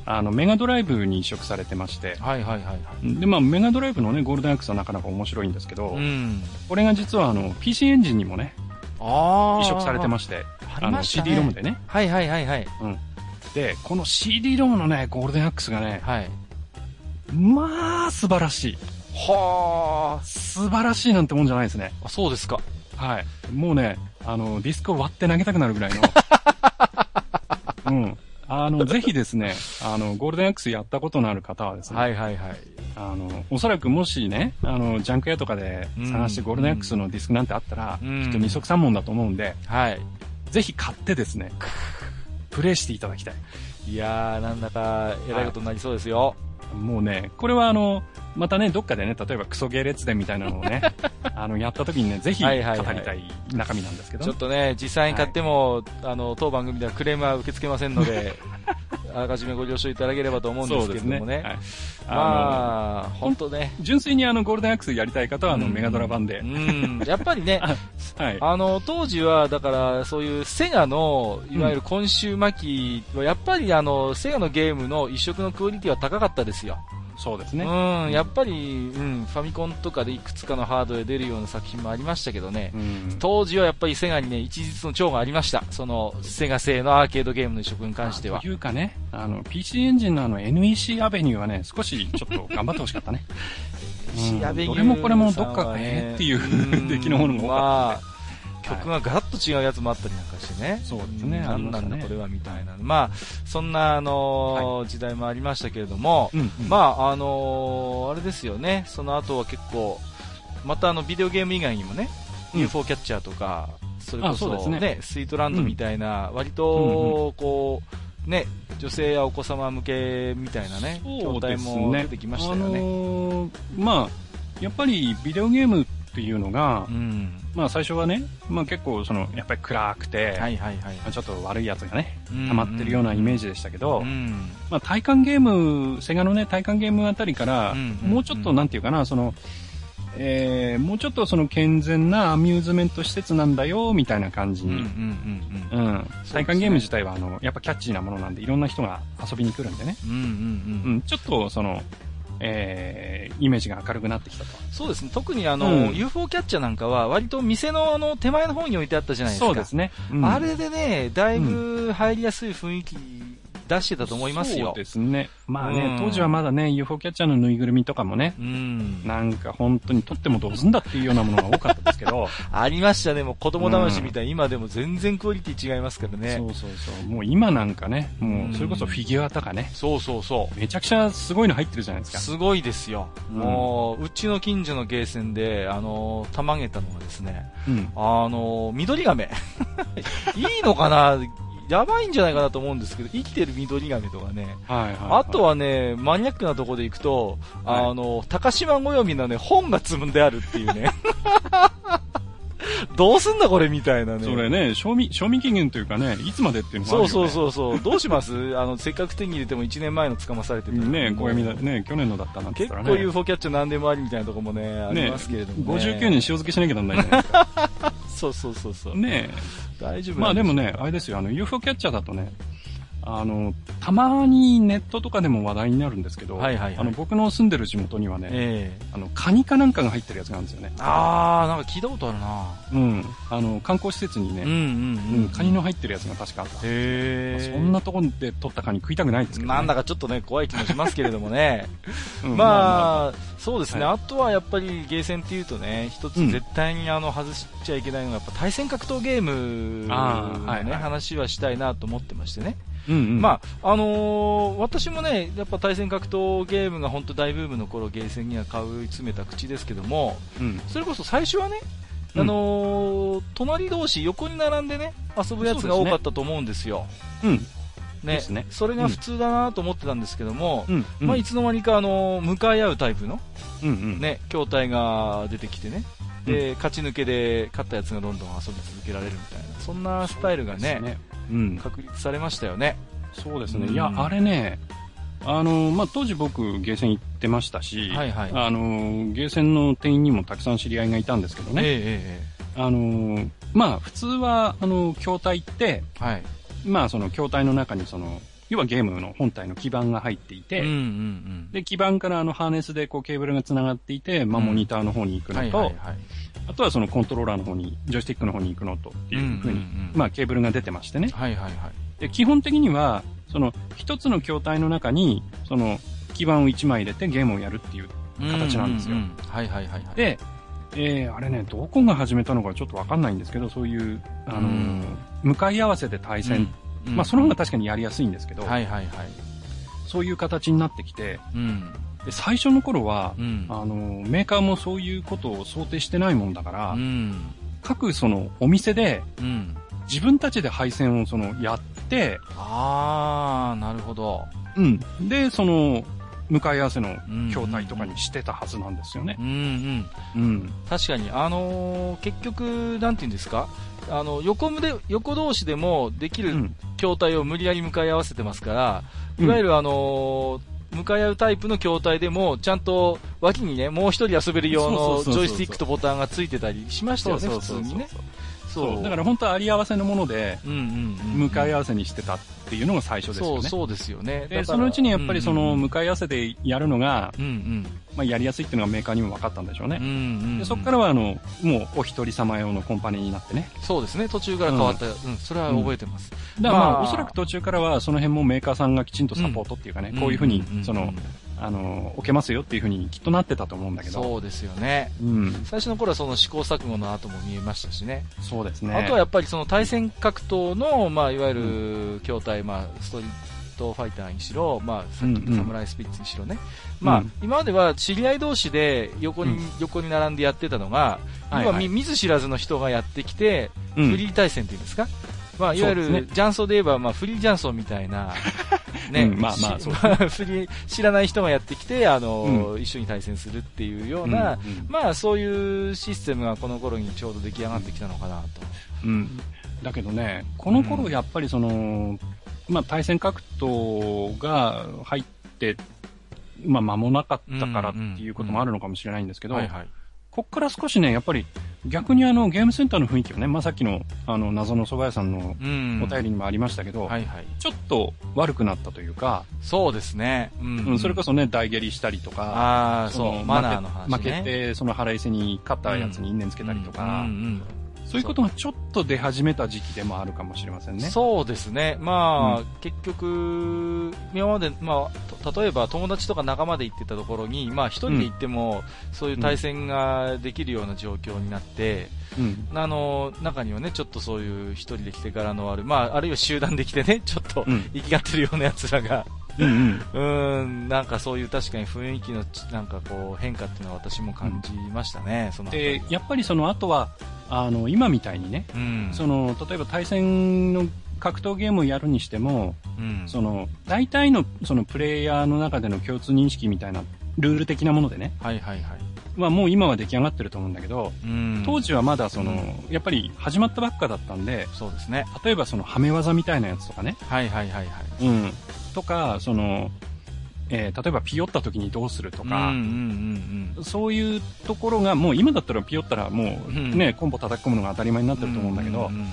あの、メガドライブに移植されてまして、はいはいはいはい。で、まあメガドライブのね、ゴールデンアックスはなかなか面白いんですけど、うん。これが実はあの、PC エンジンにもね、ああ。移植されてまして、ありましたね CD-ROM でね。はいはいはいはい。で、この CD-ROM のね、ゴールデンアックスがね、はい。まあ、素晴らしい。は素晴らしいなんてもんじゃないですね。あ。あ、そうですか。はい。もうね、あの、ディスクを割って投げたくなるぐらいの。うん。あの、ぜひですね、あの、ゴールデンアックスやったことのある方はですね、はいはいはい。あの、おそらくもしね、あの、ジャンク屋とかで探してうんゴールデンアックスのディスクなんてあったら、うんきっと二束三文だと思うんで、はい。ぜひ買ってですね、プレイしていただきたい。いやー、なんだか、えらいことになりそうですよ。もうね、これはあの、またね、どっかでね、例えばクソゲー列伝みたいなのをね、あの、やった時にね、ぜひ語りはいはいはいたい中身なんですけど、ちょっとね、実際に買っても、あの、当番組ではクレームは受け付けませんので、あらかじめご了承いただければと思うんですけれどもね。はい、まあ、本当ね。純粋にあの、ゴールデンアクセスやりたい方は、あの、メガドラ版で。うん。やっぱりね、はい。あの、当時は、だから、そういうセガの、いわゆる今週末期は、やっぱりあの、セガのゲームの一色のクオリティは高かったですよ。そうですね。うん、やっぱり、うん、ファミコンとかでいくつかのハードで出るような作品もありましたけどね、うん、当時はやっぱりセガにね、一日の長がありました。その、セガ製のアーケードゲームの移植に関しては。というかね、あの、PC エンジンのあの NEC アベニューはね、少しちょっと頑張ってほしかったね。うん、どれもこれもどっかがえっていう 出来のものも多かった、ね。まあ曲がガラッと違うやつもあったりなんかしてね。そうですね。なんなんだこれはみたいな。まあ、そんな、あの時代もありましたけれども、まあ、あのあれですよね。その後は結構、またあの、ビデオゲーム以外にもね、UFO キャッチャーとか、それこそね、スイートランドみたいな、割と、こう、ね、女性やお子様向けみたいなね、筐体も出てきましたよね。まあ、やっぱりビデオゲームっていうのが、うん、まあ最初はね、まあ結構その、やっぱり暗くて、はいはいはい、ちょっと悪いやつがね、溜まってるようなイメージでしたけど、うん、まあ体感ゲーム、セガのね、体感ゲームあたりから、もうちょっとなんていうかな、その、えー、もうちょっとその健全なアミューズメント施設なんだよ、みたいな感じに。うん。体感ゲーム自体は、あの、やっぱキャッチーなものなんで、いろんな人が遊びに来るんでね。うんうんうん。うん、ちょっと、その、えー、イメージが明るくなってきたと。そうですね。特にあの、うん、UFO キャッチャーなんかは、割と店のあの、手前の方に置いてあったじゃないですか。そうですね。うん、あれでね、だいぶ入りやすい雰囲気出してたと思いますよ。そうですね。まあね、うん、当時はまだね、UFO キャッチャーのぬいぐるみとかもね、うん、なんか本当に撮ってもどうすんだっていうようなものが多かったですけど。ありましたね、もう子供騙しみたい、うん、今でも全然クオリティ違いますからね。そうそうそう。もう今なんかね、もうそれこそフィギュアとかね。そうそうそう。めちゃくちゃすごいの入ってるじゃないですか。すごいですよ。もう、うちの近所のゲーセンで、あの、たまげたのがですね、あの、緑亀。いいのかなやばいんじゃないかなと思うんですけど、生きてる緑亀とかね、はいはいはい、あとはね、マニアックなところで行くと、はい、あの、高島暦のね、本が積んであるっていうね。どうすんだこれみたいなね。それね、賞味、賞味期限というかね、いつまでっていうのもあるよ、ね、そうそうそうそう。どうします？あの、せっかく手に入れても1年前の捕まされてて。ね、暦だ、ね、去年のだったなんてね。結構 UFO キャッチャー何でもありみたいなとこもね、ありますけれども、ね。59年塩漬けしなきゃなんないじゃないですか。そうそうそうそう。ね大丈夫まあでもね、あれですよ、あの UFO キャッチャーだとね、あの、たまにネットとかでも話題になるんですけど、はいはいはい、あの僕の住んでる地元にはね、えー、あの、カニかなんかが入ってるやつがあるんですよね。あー、なんか聞いたことあるなうん。あの、観光施設にね、うんうんうん、カニの入ってるやつが確かあった。へー。そんなところで取ったカニ食いたくないですけど、ね、なんだかちょっとね、怖い気もしますけれどもね。うん、まあ、まあまあ、そうですね、はい、あとはやっぱりゲーセンっていうとね、一つ絶対にあの外しちゃいけないのが、やっぱ対戦格闘ゲームのね、はいはい、話はしたいなと思ってましてね。うんうん、まああのー、私もね、やっぱ対戦格闘ゲームが本当大ブームの頃ゲーセンには買い詰めた口ですけども、うん、それこそ最初はね、あのー、隣同士横に並んでね、遊ぶやつが多かったと思うんですよ。うね、ね、ね、それが普通だなと思ってたんですけども、うん。まあ、いつの間にかあの向かい合うタイプの、うんうん、ね、筐体が出てきてね、で、勝ち抜けで勝ったやつがどんどん遊び続けられるみたいな、そんなスタイルがね、ねうん、確立されましたよね。そうですね。いや、あれね、あの、まあ、当時僕、ゲーセン行ってましたし、はいはい、あの、ゲーセンの店員にもたくさん知り合いがいたんですけどね。えー、あの、まあ、普通は、あの、筐体って、はい、まあ、その筐体の中にその、要はゲームの本体の基板が入っていて、うんうんうん、で、基板からあのハーネスでこうケーブルが繋がっていて、まあモニターの方に行くのと、あとはそのコントローラーの方に、ジョイスティックの方に行くのとっていうふうに、まあケーブルが出てましてね。はいはいはい。で、基本的には、その一つの筐体の中に、その基板を1枚入れてゲームをやるっていう形なんですよ。はいはいはい、はい。で、えー、あれね、どこが始めたのかちょっとわかんないんですけど、そういう、あのー、向かい合わせで対戦まあその方が確かにやりやすいんですけど、はいはいはい。そういう形になってきて、うん、で最初の頃は、うん、あの、メーカーもそういうことを想定してないもんだから、うん、各そのお店で、自分たちで配線をそのやって、ああ、なるほど。うん。で、その、向かい合わせの筐体とかにしてたはずなんですよね。うん、うん、うん。確かに、あのー、結局、なんて言うんですか？あの、横で、横同士でもできる筐筐体を無理やり向かい合わせてますから、うんいわゆるあのー向かい合うタイプの筐体でも、ちゃんと脇にね、もう一人遊べる用そうのそうそうそうジョイスティックとボタンがついてたりしましたよね、普通にね。そう。だから本当はあり合わせのもので、うんうんうん、向かい合わせにしてたっていうのが最初ですよね。そう、そうですよね。で、らそのうちにやっぱりそのうん向かい合わせでやるのが、うんうん。まあやりやすいっていうのがメーカーにも分かったんでしょうね。うんうんうんでそこからはあの、もうお一人様用のコンパニーになってね。そうですね、途中から変わった。うん、それは覚えてます。だからまあ、まあおそらく途中からはその辺もメーカーさんがきちんとサポートっていうかね、こういうふうに、その、あの、置けますよっていうふうにきっとなってたと思うんだけど。そうですよね。うん。最初の頃はその試行錯誤の後も見えましたしね。そうですね。あとはやっぱりその対戦格闘の、まあ、いわゆる筐体、まあ、ストリートファイターにしろ、まあ、さっきサムライスピッツにしろね。まあうん、今までは知り合い同士で横に、うん横に並んでやってたのが、はいはい今見見ず知らずの人がやってきて、うんフリー対戦っていうんですか？まあ、いわゆる、ジャンソーで言えば、まあ、フリージャンソーみたいな、ね、うんまあまあしそうフリー、知らない人がやってきて、あの、一緒に対戦するっていうような、うんうんまあ、そういうシステムがこの頃にちょうど出来上がってきたのかなと。うん。だけどね、この頃やっぱりその、まあ対戦格闘が入って、まあ間もなかったからっていうこともあるのかもしれないんですけど、はいはい。こっから少しね、やっぱり逆にあのゲームセンターの雰囲気をね、まあさっきのあの謎の蕎麦屋さんのうん。お便りにもありましたけど、はいはい。ちょっと悪くなったというか、そうですね。うん、うん、それこそね、大蹴りしたりとか、ああ、そう、マナーの話、ね。負けて、その腹いせに勝ったやつに因縁つけたりとか、うんうんそういうことがちょっと出始めた時期でもあるかもしれませんうんね。そうですね。まあ、う結局、今まで、まあ、と例えば友達とか仲間で行ってたところに、まあ一人で行っても、そういう対戦ができるような状況になって、うん。あの、中にはね、ちょっとそういう一人で来て柄のある、まあ、あるいは集団で来てね、ちょっと、うん。生きがってるような奴らが、うんうん。うーん、なんかそういう確かに雰囲気のち、なんかこう、変化っていうのは私も感じましたね、そのあたりで、やっぱりその後は、あの、今みたいにね、うん。その、例えば対戦の格闘ゲームをやるにしても、うん。その、大体の、そのプレイヤーの中での共通認識みたいな、ルール的なものでね、はいはいはい。まあもう今は出来上がってると思うんだけど、うん。当時はまだその、うやっぱり始まったばっかだったんで、そうですね。例えばその、はめ技みたいなやつとかね、はいはいはいはい。うん。とか、その、えー例えばピヨった時にどうするとか、うんうんうんそういうところがもう今だったらピヨったらもううんね、コンボ叩き込むのが当たり前になうん。ってると思うんだけどう、んうん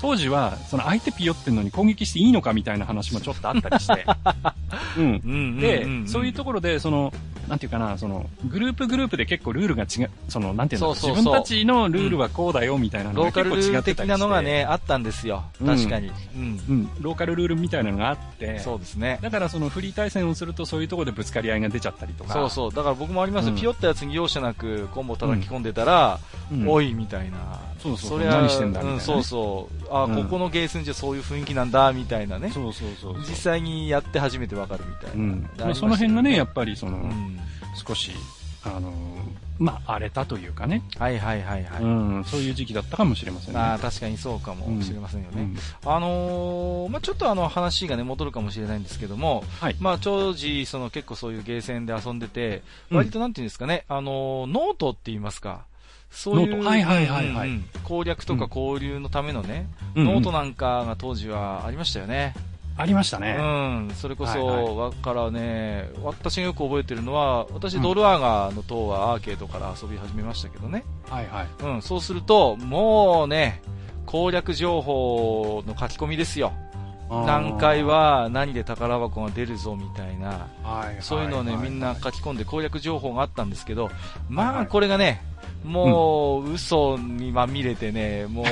当時はその相手ピヨってんのに攻撃していいのかみたいな話もちょっとあったりして、うん。で、そういうところで、その、なんていうかな、その、グループグループで結構ルールが違う、その、なんていうの、そうそうそう自分たちのルールはこうだよみたいなのがローカル結構違ってたりして的なのが、ね、あったんですよ。うん確かに。うん。うん、ローカルルールみたいなのがあって、そうですね。だからそのフリー対戦をするとそういうところでぶつかり合いが出ちゃったりとか。そうそう。だから僕もありますよ。うんピヨったやつに容赦なくコンボ叩き込んでたら、うんおいみたいな。そうそうりゃ何してんだみたいなねうん、そうそう。あ、うんここのゲーセンじゃそういう雰囲気なんだ、みたいなね。そうそうそうそう。実際にやって初めてわかるみたいな。うん。まあ、ありましたその辺がね、やっっぱりその、うん。少し、あのー、まあ、荒れたというかね、はいはいはいはい。うん、そういう時期だったかもしれませんね。あー確かにそうかもしれませんよね。うんあのーまあ、ちょっとあの話がね、戻るかもしれないんですけども、はい。まあ、当時、その結構そういうゲーセンで遊んでて、うん割となんていうんですかね、あのーノートって言いますか、そういう、はいはいはいはいうんうん攻略とか交流のためのね、うんうんノートなんかが当時はありましたよね。ありましたうね。ん、それこそ、はいだからね、私がよく覚えてるのは、私、うん。ドルアーガーの塔はアーケードから遊び始めましたけどね。はいはい。うん、そうすると、もうね、攻略情報の書き込みですよ。何回は何で宝箱が出るぞみたいな、はいはい、そういうのをね、はいみんな書き込んで攻略情報があったんですけど、はいまあ、はい。これがね、もう、嘘にまみれてね、もう、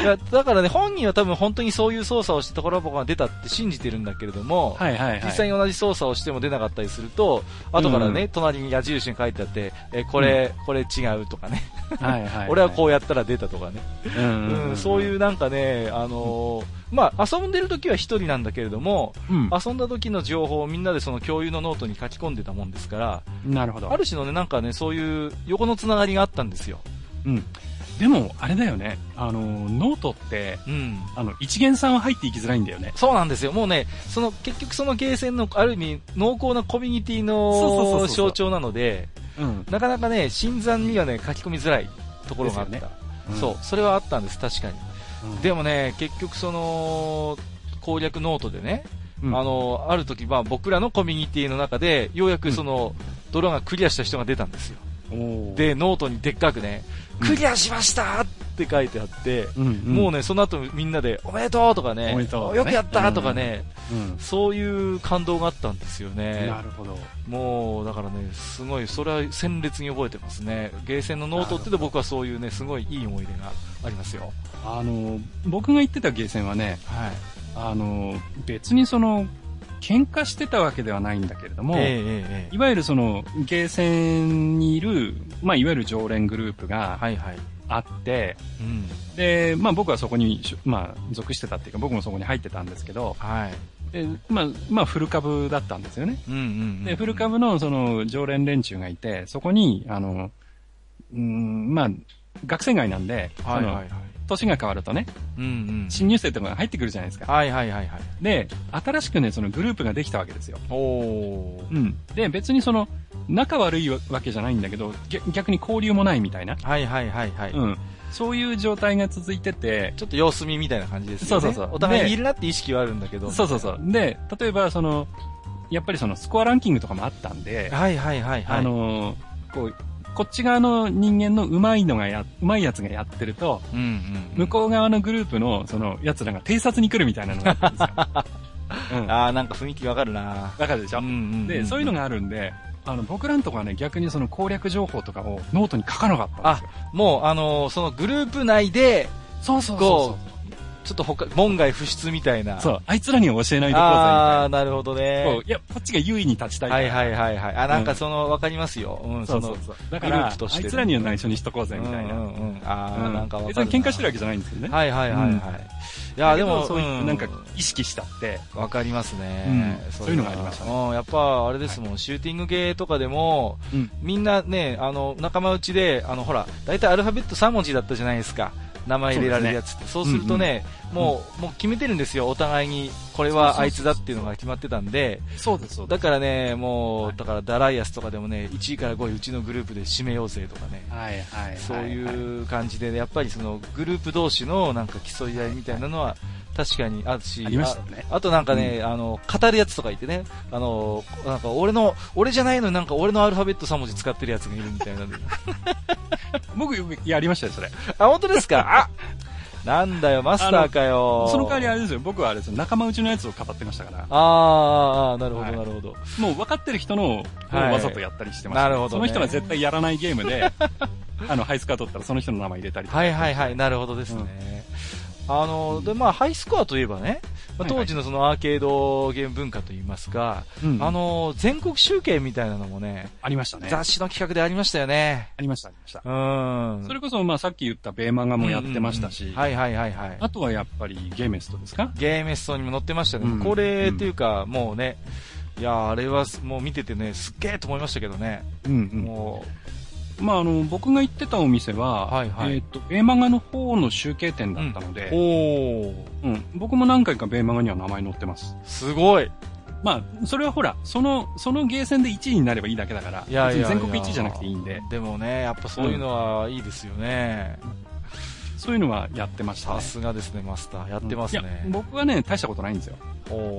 いや、だからね、本人は多分本当にそういう操作をして宝箱が出たって信じてるんだけれども、はいはいはい。実際に同じ操作をしても出なかったりすると、後からね、うん隣に矢印に書いてあって、え、これ、これ違うとかね、はいはいはい、俺はこうやったら出たとかね、うんうんうん。うん、そういうなんかね、あのーまあ、遊んでる時は一人なんだけれども、うん、遊んだ時の情報をみんなでその共有のノートに書き込んでたもんですから、なるほど。ある種のね、なんかね、そういう横のつながりがあったんですよ。うん。でも、あれだよね。あの、ノートって、うん。あの、一見さんは入っていきづらいんだよね。そうなんですよ。もうね、その、結局そのゲーセンの、ある意味、濃厚なコミュニティの象徴なので、うん。なかなかね、新参にはね、書き込みづらいところがあった。ですよねそう、それはあったんです、確かに。うん。でもね、結局その、攻略ノートでね、うん。あの、ある時、まあ僕らのコミュニティの中で、ようやくその、ドルアーガクリアした人が出たんですよ。で、ノートにでっかくね、うんクリアしましたって書いてあって、うんうんもうね、その後みんなで、おめでとうとかね、ねよくやったとかね、うんそういう感動があったんですよね。なるほど。もう、だからね、すごい、それは鮮烈に覚えてますね。ゲーセンのノートっていうと僕はそういうね、すごいいい思い出がありますよ。あの、僕が行ってたゲーセンはね、はい。あの、別にその、喧嘩してたわけではないんだけれども、ええええええいわゆるその、ゲーセンにいる、まあ、いわゆる常連グループがはいはい。あって、うん。で、まあ僕はそこにし、まあ、属してたっていうか、僕もそこに入ってたんですけど、はい。で、まあ、まあ、フル株だったんですよね。うんうんうん。で、フル株のその、常連連中がいて、そこに、あの、うーん、まあ、学生街なんで、はいはいはい。年が変わるとね、うんうん。新入生とかが入ってくるじゃないですか。はいはいはいはい。で、新しくね、そのグループができたわけですよ。おー。うん。で、別にその、仲悪いわけじゃないんだけど、逆逆に交流もないみたいな。はいはいはいはい。うん。そういう状態が続いてて、ちょっと様子見みたいな感じですよね。そうそうそうお互いいるなって意識はあるんだけど。そうそうそう。で、例えばその、やっぱりそのスコアランキングとかもあったんで、はいはいはいはい。あのーこう、こっち側の人間の上手いのがや、上手いやつがやってると、うんうん。向こう側のグループのその奴らが偵察に来るみたいなのがあったんですよ。うん。わあーなんか雰囲気わかるなかるでしょ、うんうんうんで、そういうのがあるんで、あの、僕らのとこはね、逆にその攻略情報とかをノートに書かなかったんですよ。もう、あのーそのグループ内で、そうそうこちょっと他、門外不出みたいな。そう。あいつらには教えないでくだああ、さなるほどいみたいな。こねう。いや、こっちが優位に立ちたいから。はいはいはいはい。あ、なんかその、わかりますよ。うん、そうのそそう、そう。だから、あいつらには内緒にしとこうぜ、みたいな。うんうんうん。ああ、うんなんかわかるな。別に喧嘩してるわけじゃないんですけどね。はいはいはいはい。うんいや、でも、そういう、んなんか、意識したって、わかりますね、うんそういうのがありましたねうん、やっぱあれですもん、シューティングゲーとかでも、うん。みんなね、あの、仲間内で、あの、ほら、大体アルファベット3文字だったじゃないですか。名前入れられるやつって。そう,、するとね、もう、もう決めてるんですよ。お互いに、これはあいつだっていうのが決まってたんで、そうです、そうでだからね、もう、はいだからダライアスとかでもね、1位から5位うちのグループで締めようぜとかね。す。はいはい。そうはいいう感じで、ね、やっぱりそのグループ同士のなんか競い合いみたいなのは確かにあるし、ありましたねああとなんかね、あの、語るやつとかいてね、あの、なんか俺の、俺じゃないのになんか俺のアルファベット3文字使ってるやつがいるみたいなんで。僕やりましたよ、それ。あ、本当ですか？あなんだよ、マスターかよ。その代わりあれですよ、僕はあれですよ、仲間内のやつを語ってましたから。あーあー、なるほど、はいなるほど。もう分かってる人のをはいわざとやったりしてました、なるほどねその人が絶対やらないゲームで、あの、ハイスカー取ったらその人の名前入れたりとか。はいはいはい、なるほどですね。あの、で、まあ、ハイスコアといえばね、まあ当時のそのアーケードゲーム文化といいますか、うんあの、全国集計みたいなのもね、ありましたね。雑誌の企画でありましたよね。ありました、ありました。うん。それこそ、まあさっき言ったベーマガもやってましたし、うんうんうんはいはいはいはい。あとはやっぱりゲーメストですか？ゲーメストにも載ってましたね。うんこれっていうか、もうね、いやあれはもう見ててね、すっげえと思いましたけどね。うんうん。もまああの、僕が行ってたお店は、はいはいえっ、と、ベーマガの方の集計店だったのう、で、おー、うん、僕も何回かベーマガには名前載ってます。すごい。まあ、それはほら、その、そのゲーセンで1位になればいいだけだから、いやいやいや全国1位じゃなくていいんで、でもね、やっぱそういうのはいいですよね。そういうのはやってましたねさ。すがですね、マスター。やってますいやね。僕はね、大したことないんですよ。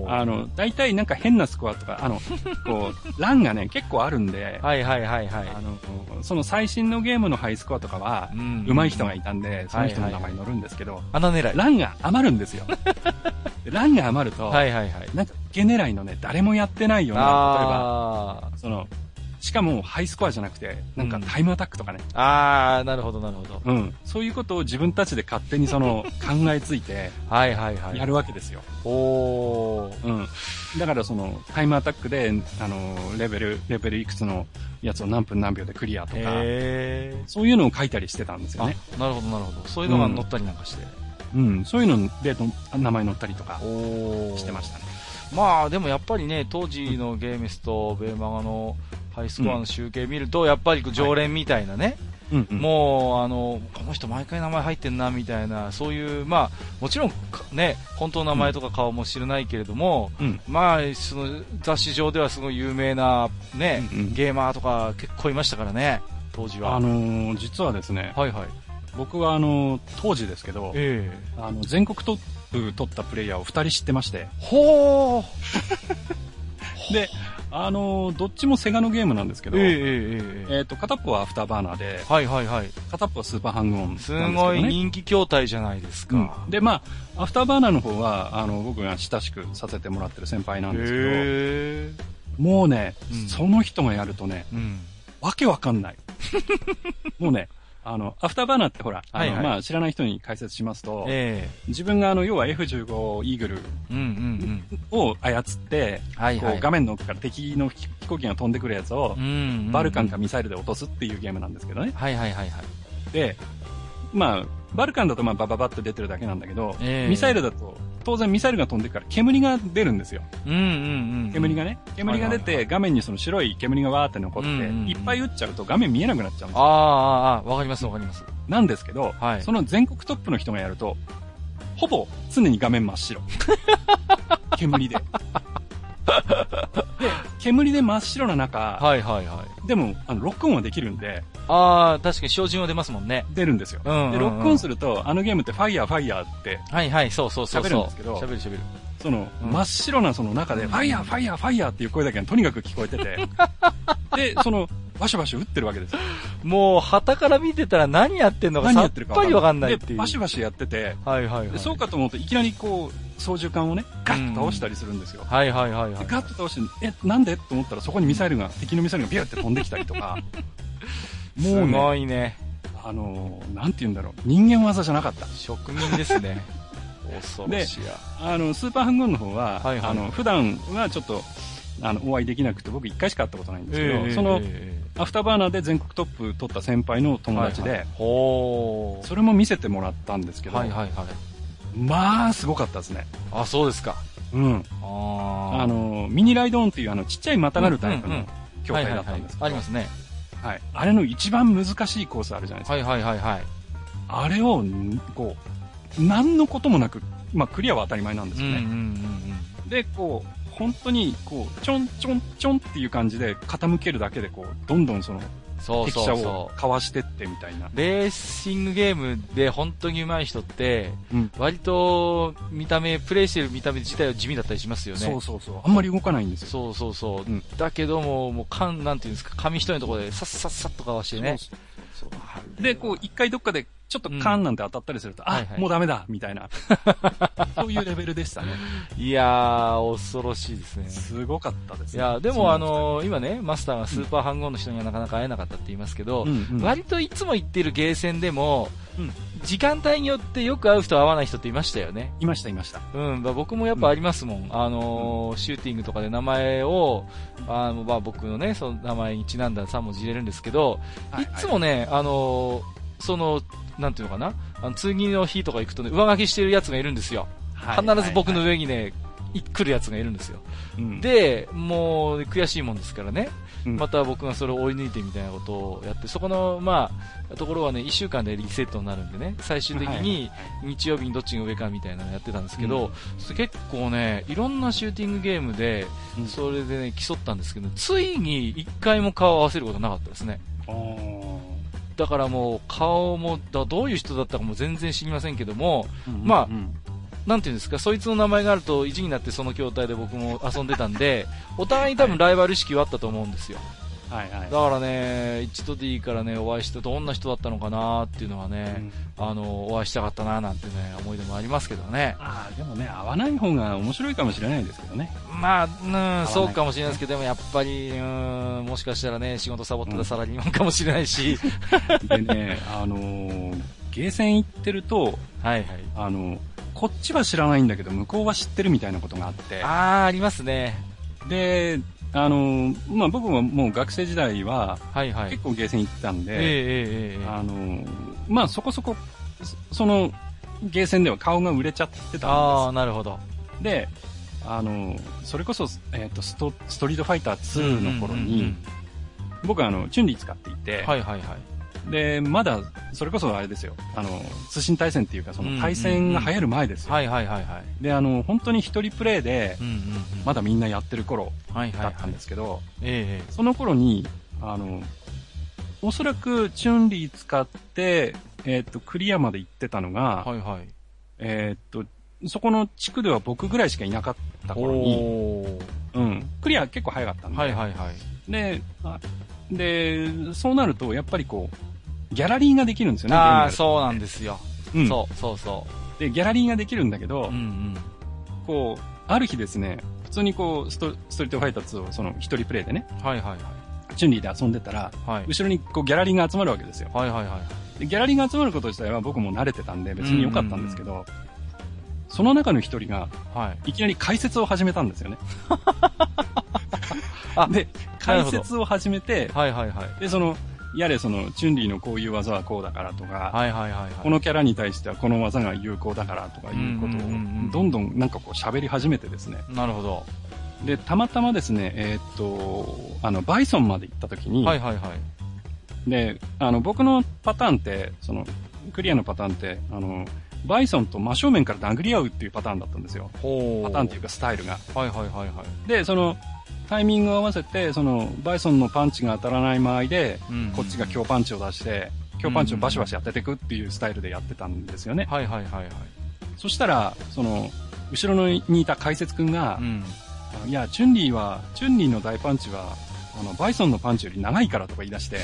あの、大体なんか変なスコアとか、あの、こう、欄がね、結構あるんで、はいはいはいはい。あの、その最新のゲームのハイスコアとかは、うん上手い人がいたんで、その人の名前載るんですけど、穴狙い。欄が余るんですよ。で欄が余ると、はいはいはい。なんか、ゲ狙いのね、誰もやってないような、例えば、あその、しかもハイスコアじゃなくて、なんかタイムアタックとかね、ー。あー、なるほどなるほど。うん、そういうことを自分たちで勝手にその、考えついて、はいはいはい。やるわけですよ。おー。うん。だからその、タイムアタックで、あの、レベル、レベルいくつのやつを何分何秒でクリアとか、へそういうのを書いたりしてたんですー。よね。あ、なるほどなるほど。そういうのが載ったりなんかして。うん、そういうのでの名前載ったりとか。してましたね。まあでもやっぱりね、当時のゲーメスとベーマガのハイスコアの集計見ると、やっぱり常連みたいなね、うん、うん。もう、あの、この人毎回名前入ってんな、みたいな、そういう、まあ、もちろん、かね、本当の名前とか顔も知らないけれども、うん。まあ、その雑誌上ではすごい有名な、ね、うんうんゲーマーとか結構いましたからね、当時は。あのー実はですね、はいはい。僕はあの、当時ですけど、ええあの、全国トップ取ったプレイヤーを二人知ってまして、ほー で、あの、どっちもセガのゲームなんですけど、ええええっ、えええと、片っぽはアフターバーナーで、はいはいはい。片っぽはスーパーハングオンなんですすけど、ね。ごい人気筐体じゃないですか。うんで、まあ、アフターバーナーの方は、あの、僕が親しくさせてもらってる先輩なんですけど、へもうね、うんその人がやるとね、え。うん。わけわかんない。もうね、あの、アフターバーナーってほら、あのはいはいまあ、知らない人に解説しますと、え自分があの、要は F15 イーグルを操って、うん。はいはい。こう画面の奥から敵の飛飛行機が飛んでくるやつを。バルカンかミサイルで落とすっていうゲームなんですけどね。はいはいはいはい。で、まあ、バルカンだとまあバババって出てるだけなんだけど、ええミサイルだと、当然ミサイルが飛んでくから煙が出るんですよ。うんうんうん。煙がね。煙が出て、画面にその白い煙がわーって残って、うんうんうんいっぱい撃っちゃうと画面見えなくなっちゃうんですああ、よ。ああ、わかりますわかります。なんですけど、はいその全国トップの人がやると、ほぼ常に画面真っ白。煙で。で、煙で真っ白な中、はいはいはい。でも、あの、ロックオンはできるんで、ああ、確かに照準は出ますもんね。出るんですよ。うんうんうんで、ロックオンすると、あのゲームってファイヤーファイヤーって、はいはい、そうそうそうそう。喋るんですけど喋る喋る。その、うん真っ白なその中で、ファイヤーファイヤーファイヤーっていう声だけがとにかく聞こえてて、で、その、バシャバシャ撃ってるわけですよ。もう、傍から見てたら何やってんのかさっ何やってるかぱりわかんないっていで、う。バシバシやってて、はいはいはい。でそうかと思うといきなりこう、操縦桿をね、ガッと倒したりするんですよ。はいはいはいはい。でガッと倒して、え、なんで？と思ったらそこにミサイルが、敵のミサイルがビューって飛んできたりとか、もすうね、ごいね。あのー、なんて言うんだろう、人間技じゃなかった。職人ですね。恐ろしや。あの、スーパーハングオンの方は、はいはいあの、普段はちょっと、あの、お会いできなくて、僕一回しか会ったことないんですけど、ええその、ええアフターバーナーで全国トップ取った先輩の友達で、はいはい。それも見せてもらったんですけど、はいはいはい。まあ、すごかったですね。あ、そうですか。うん。ああの、ミニライドオンっていうあの、ちっちゃいまたがるタイプのうんうんうん筐体だったんですけど、ありますね。はい。あれの一番難しいコースあるじゃないですか。はいはいはいはい。あれを、んこう、何のこともなく、まあ、クリアは当たり前なんですよね。うんうんうんで、こう、本当に、こう、ちょんちょんちょんっていう感じで傾けるだけで、こう、どんどんその、うん。そうそうそう。をかわしてってみたいな。レーシングゲームで本当に上手い人って、うん。割と見た目、プレイしてる見た目自体は地味だったりしますよね。そうそうそう。あんまり動かないんですよ。そうそうそう。うんだけども、もう、かん、なんていうんですか、紙一重のところで、さっさっさっとかわしてね。で、こう、一回どっかで、ちょっとカーンなんて当たったりすると、あ、はいはいもうダメだみたいな。そういうレベルでしたね。いやー、恐ろしいですね。すごかったですね。いや、でもあのー今ね、マスターがスーパーハンゴンの人にはなかなか会えなかったって言いますけど、うんうん割といつも行ってるゲーセンでも、うん時間帯によってよく会う人会わない人っていましたよね。いました、いました。うん、まあ僕もやっぱありますもん。あのーシューティングとかで名前を、あの、まあ僕のね、その名前にちなんだ3文字入れるんですけど、いつもね、あのーその、なんていうのかな、あの、次の日とか行くとね、上書きしてるやつがいるんですよ。はい、必ず僕のはい上にね、い来るやつがいるんですよ。うん、で、もう悔しいもんですからね、うん。また僕がそれを追い抜いてみたいなことをやって、そこの、まあ、ところはね、1週間でリセットになるんでね、最終的に日曜日にどっちが上かみたいなのやってたんですけど、結構ね、いろんなシューティングゲームで、うん。それでね、競ったんですけど、ついに1回も顔を合わせることなかったですね。あーだからもう、顔も、だどういう人だったかも全然知りませんけども、うんまあうんなんていうんですか、そいつの名前があると1になってその筐体で僕も遊んでたんで、お互いに多分ライバル意識はあったと思うんですよ。はいはい。だからね、一度でいいからね、お会いしてどんな人だったのかなっていうのはね、あの、お会いしたかったななんてね、思い出もありますけどね。ああ、でもね、合わない方が面白いかもしれないですけどね。まあ、うん、そうかもしれないですけど、でもやっぱり、うん、もしかしたらね、仕事サボってたサラリーマンかもしれないし、でね、あのーゲーセン行ってると、はいはい。あのこっちは知らないんだけど、向こうは知ってるみたいなことがあって、あー、ありますね。で、あのーまあ、僕ももう学生時代は、はいはい。結構ゲーセン行ってたんええで、あのーまあ、そこそこ、そその、ゲーセンでは顔が売れちゃってたあー、んなるほど。です。で、あのーそれこそ、えっ、とスト、ストリートファイター2の頃に、うんうんうん僕はあの、チュンリー使っていて、はいはいはい。で、まだ、それこそあれですよ、あの、通信対戦っていうか、その対戦が流行る前ですよ。はいはいはいはい。で、あの、本当に一人プレイで。まだみんなやってる頃だったんですけど、ええその頃に、あの、おそらくチュンリー使って、えっ、と、クリアまで行ってたのが、はいはい。えっ、と、そこの地区では僕ぐらいしかいなかった頃に。うん。クリア結構早かったんで。はいはいはい。で、あで、そうなると、やっぱりこう、ギャラリーができるんですよね、ああ、そうなんですよ。うんそうそうそで、ギャラリーができるんだけど、う。うんうん。こう、ある日ですね、普通にこう、ストストリートファイター2をその一人プレイでね、はいはいはい。チュンリーで遊んでたら、はい。後ろにこうギャラリーが集まるわけですよ。はいはいはい。でギャラリーが集まること自体は僕も慣れてたんで別に良かったんですけど、その中の一人がはい。いきなり解説を始めたんですよね。あで、解説を始めて、はいはいはい。で、その、やれその、チュンリーのこういう技はこうだからとか、はいはいはいはい。このキャラに対してはこの技が有効だからとかいうことをどんどんなんかこう喋り始めてですね。なるほど。で、たまたまですね、えーっと、あの、バイソンまで行った時に、はいはいはい。で、あの、僕のパターンって、その、クリアのパターンって、あの、バイソンと真正面から殴り合うっていうパターンだったんですよ。ほパターンっていうかスタイルが。はいはいはいはい。で、その、タイミングを合わせて、その、バイソンのパンチが当たらない間合いで、うんこっちが強パンチを出して、強パンチをバシバシ当てていくっていうスタイルでやってたんですよね。はいはいはいはい。そしたら、その、後ろにいた解説くんがう、ん。いや、チュンリーは、チュンリーの大パンチは、あの、バイソンのパンチより長いからとか言い出して、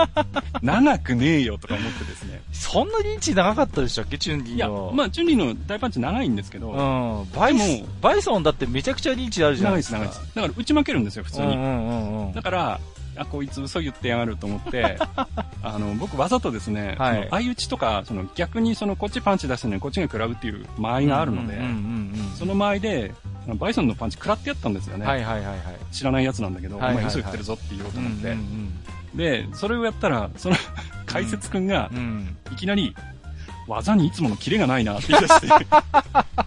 長くねえよとか思ってですね。そんなリーチ長かったでしたっけチュンリいや、ーの。まあ、チュンリーの大パンチ長いんですけど、うん。バイソでン、バイソンだってめちゃくちゃリーチあるじゃな長いです、いですか。長いです。だから、打ち負けるんですよ、普通に。うんうんうんうん。だから、あ、こいつ嘘言ってやがると思って、あの、僕わざとですね、はい相打ちとか、その逆にそのこっちパンチ出してるのにこっちが食らうっていう間合いがあるので、うんうんうんうん。その間合いで、バイソンのパンチ食らってやったんですよね。はいはいはいはい。知らないやつなんだけど、はいはいはいお前嘘言ってるぞって言おうと思って。うんうんで、それをやったら、その解説くんがうん。うん。いきなり、技にいつものキレがないなって言い出して、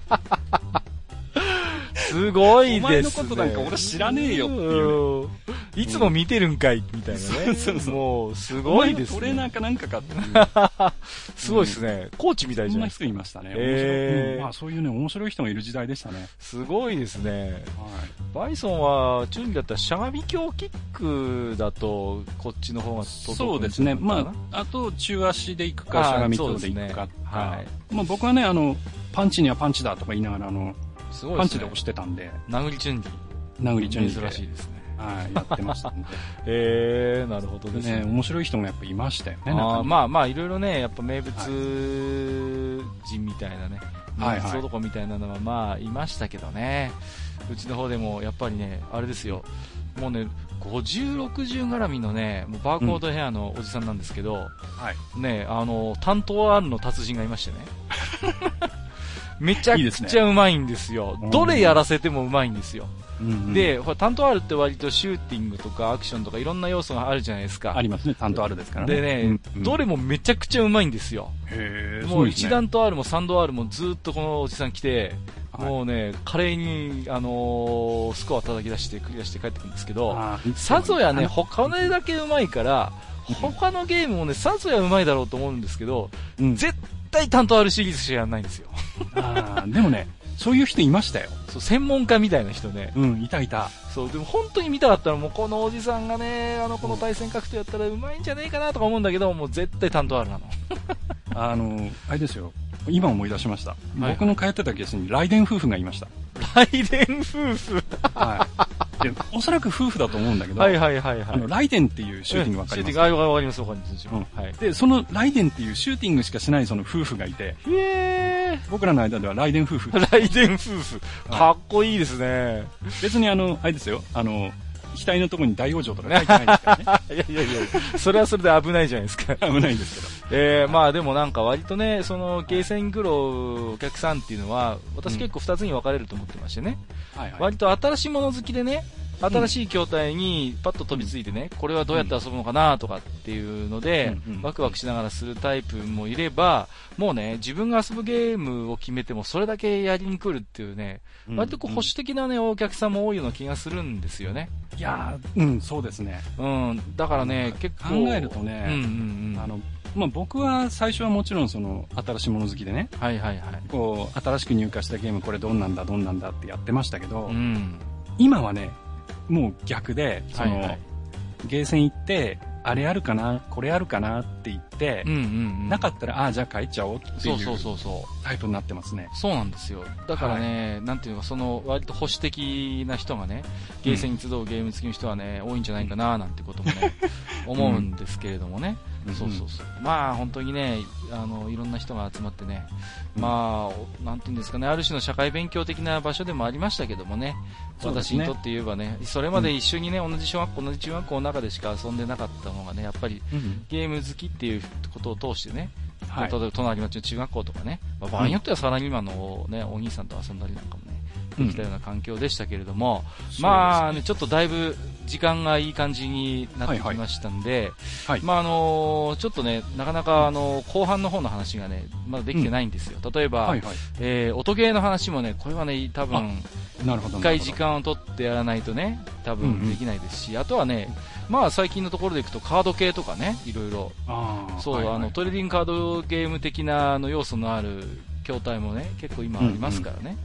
すごいですね。お前のことなんか俺知らねえよっていううんいつも見てるんかい、みたいなね。そうそうそうもう、すおごいです前のトレーナね。ーかなんかかっていう。すごいですね。コーチみたいじそんないゃなですか。人いましたね。面白いへーうんまあそういうね、面白い人がいる時代でしたね。すごいですね。はい。バイソンは、チュンだったらしゃがみ強キックだと、こっちの方がそうですね。まあ、あと、中足で行くか、しゃがみ強で行くかねはいまあ僕はね、あの、パンチにはパンチだとか言いながら、あの、すごいね。パンチで押してたんで、殴りチュンリ殴りチュンリ珍しいですね。はい、やってましたんで。えー、なるほどですね、ね。面白い人がやっぱいましたよね、あまあまあ、いろいろね、やっぱ名物人みたいなね、はいはい名物男みたいなのはまあ、いましたけどね。うちの方でも、やっぱりね、あれですよ。もうね、50、60絡みのね、もうバーコードヘアのおじさんなんですけど、はい。ね、あの、担当 R の達人がいましてね。めちゃくいいですねちゃうまいんですよ。うんどれやらせてもうまいんですよ。うんうん、で、担当 R って割とシューティングとかアクションとかいろんな要素があるじゃないですか。ありますね、担当あるですからね。でね、うんうんどれもめちゃくちゃうまいんですよ。へーもうですね一段と R も三度 R もずっとこのおじさん来て、はいもうね、華麗に、あのースコア叩き出してクリアして帰ってくるんですけど、さぞやね、あ他のだけうまいから、うん他のゲームもね、さぞやうまいだろうと思うんですけど、うん絶対担当 R シリーズしかやらないんですよ。あーでもね、そういう人いましたよ。そう、専門家みたいな人ね。うん、いたいた。そう、でも本当に見たかったらもうこのおじさんがね、あの、この対戦格闘やったらうまいんじゃねえかなとか思うんだけど、もう絶対担当 R なの。あの、あれですよ。今思い出しました。はい僕の通ってたゲスにライデン夫婦がいました。ライデン夫婦。はい。で、おそらく夫婦だと思うんだけど、はいはいはいはい。あの、ライデンっていうシューティングわかります？シューティング、あわかりますわかります。うんはい。で、そのライデンっていうシューティングしかしないその夫婦がいて、へ僕らの間ではライデン夫婦。ー。ライデン夫婦。かっこいいですね。別にあの、あれですよ、あの、額のところに大往生とか書いてないですからね。いやいやいや、それはそれで危ないじゃないですか。危ないんですけど。えー、まあでもなんか割とね、その、ゲーセングローお客さんっていうのは、私結構二つに分かれると思ってましてね。はいはい。割と新しいもの好きでね、新しい筐体にパッと飛びついてね、これはどうやって遊ぶのかなとかっていうので、ワクワクしながらするタイプもいれば、もうね、自分が遊ぶゲームを決めてもそれだけやりに来るっていうね、うん割とこう保守的なね、お客さんも多いような気がするんですよね。いやーうん、そうですね。うん、だからね、結構。考えるとねうんうんうん。あの、まあ、僕は最初はもちろんその、新しいもの好きでね、はいはいはい。こう、新しく入荷したゲームこれどんなんだ、どんなんだってやってましたけど、うん。今はね、もう逆で、その、はいはいゲーセン行って、あれあるかな、これあるかなって言ってうん、うんうん。なかったら、ああ、じゃあ帰っちゃおうっていそうそうそうそう。タイプになってますね。そうなんですよ。だからね、なんていうのか、その、割と保守的な人がね、ゲーセンに集うゲーム好きの人はね、多いんじゃないかな、なんてこともね、思うんですけれどもね。うんそうそうそう。まあ、本当にね、あの、いろんな人が集まってね、まあ、なんていうんですかね、ある種の社会勉強的な場所でもありましたけどもね、私にとって言えばね、それまで一緒にね、同じ小学校、同じ中学校の中でしか遊んでなかったのがね、やっぱりうん。ゲーム好きっていうことを通してね、はい。例えば隣町の中学校とかね、まあ、場合によってはサラリーマンの、ね、お兄さんと遊んだりなんかもね、できたような環境でしたけれども、まあ、ね、ちょっとだいぶ時間がいい感じになってきましたんで、はいまああのちょっとね、なかなか、あの後半の方の話がね、まだできてないんですよ。例えば、はいはい。えー音ゲーの話もね、これはね、多分。一回時間を取ってやらないとね、多うんうん。分できないですし、あとはね、まあ最近のところでいくとカード系とかね、いろいろ、そう、はいはい。あの、トレーディングカードゲーム的なあの要素のある筐体もね、結構今ありますからね。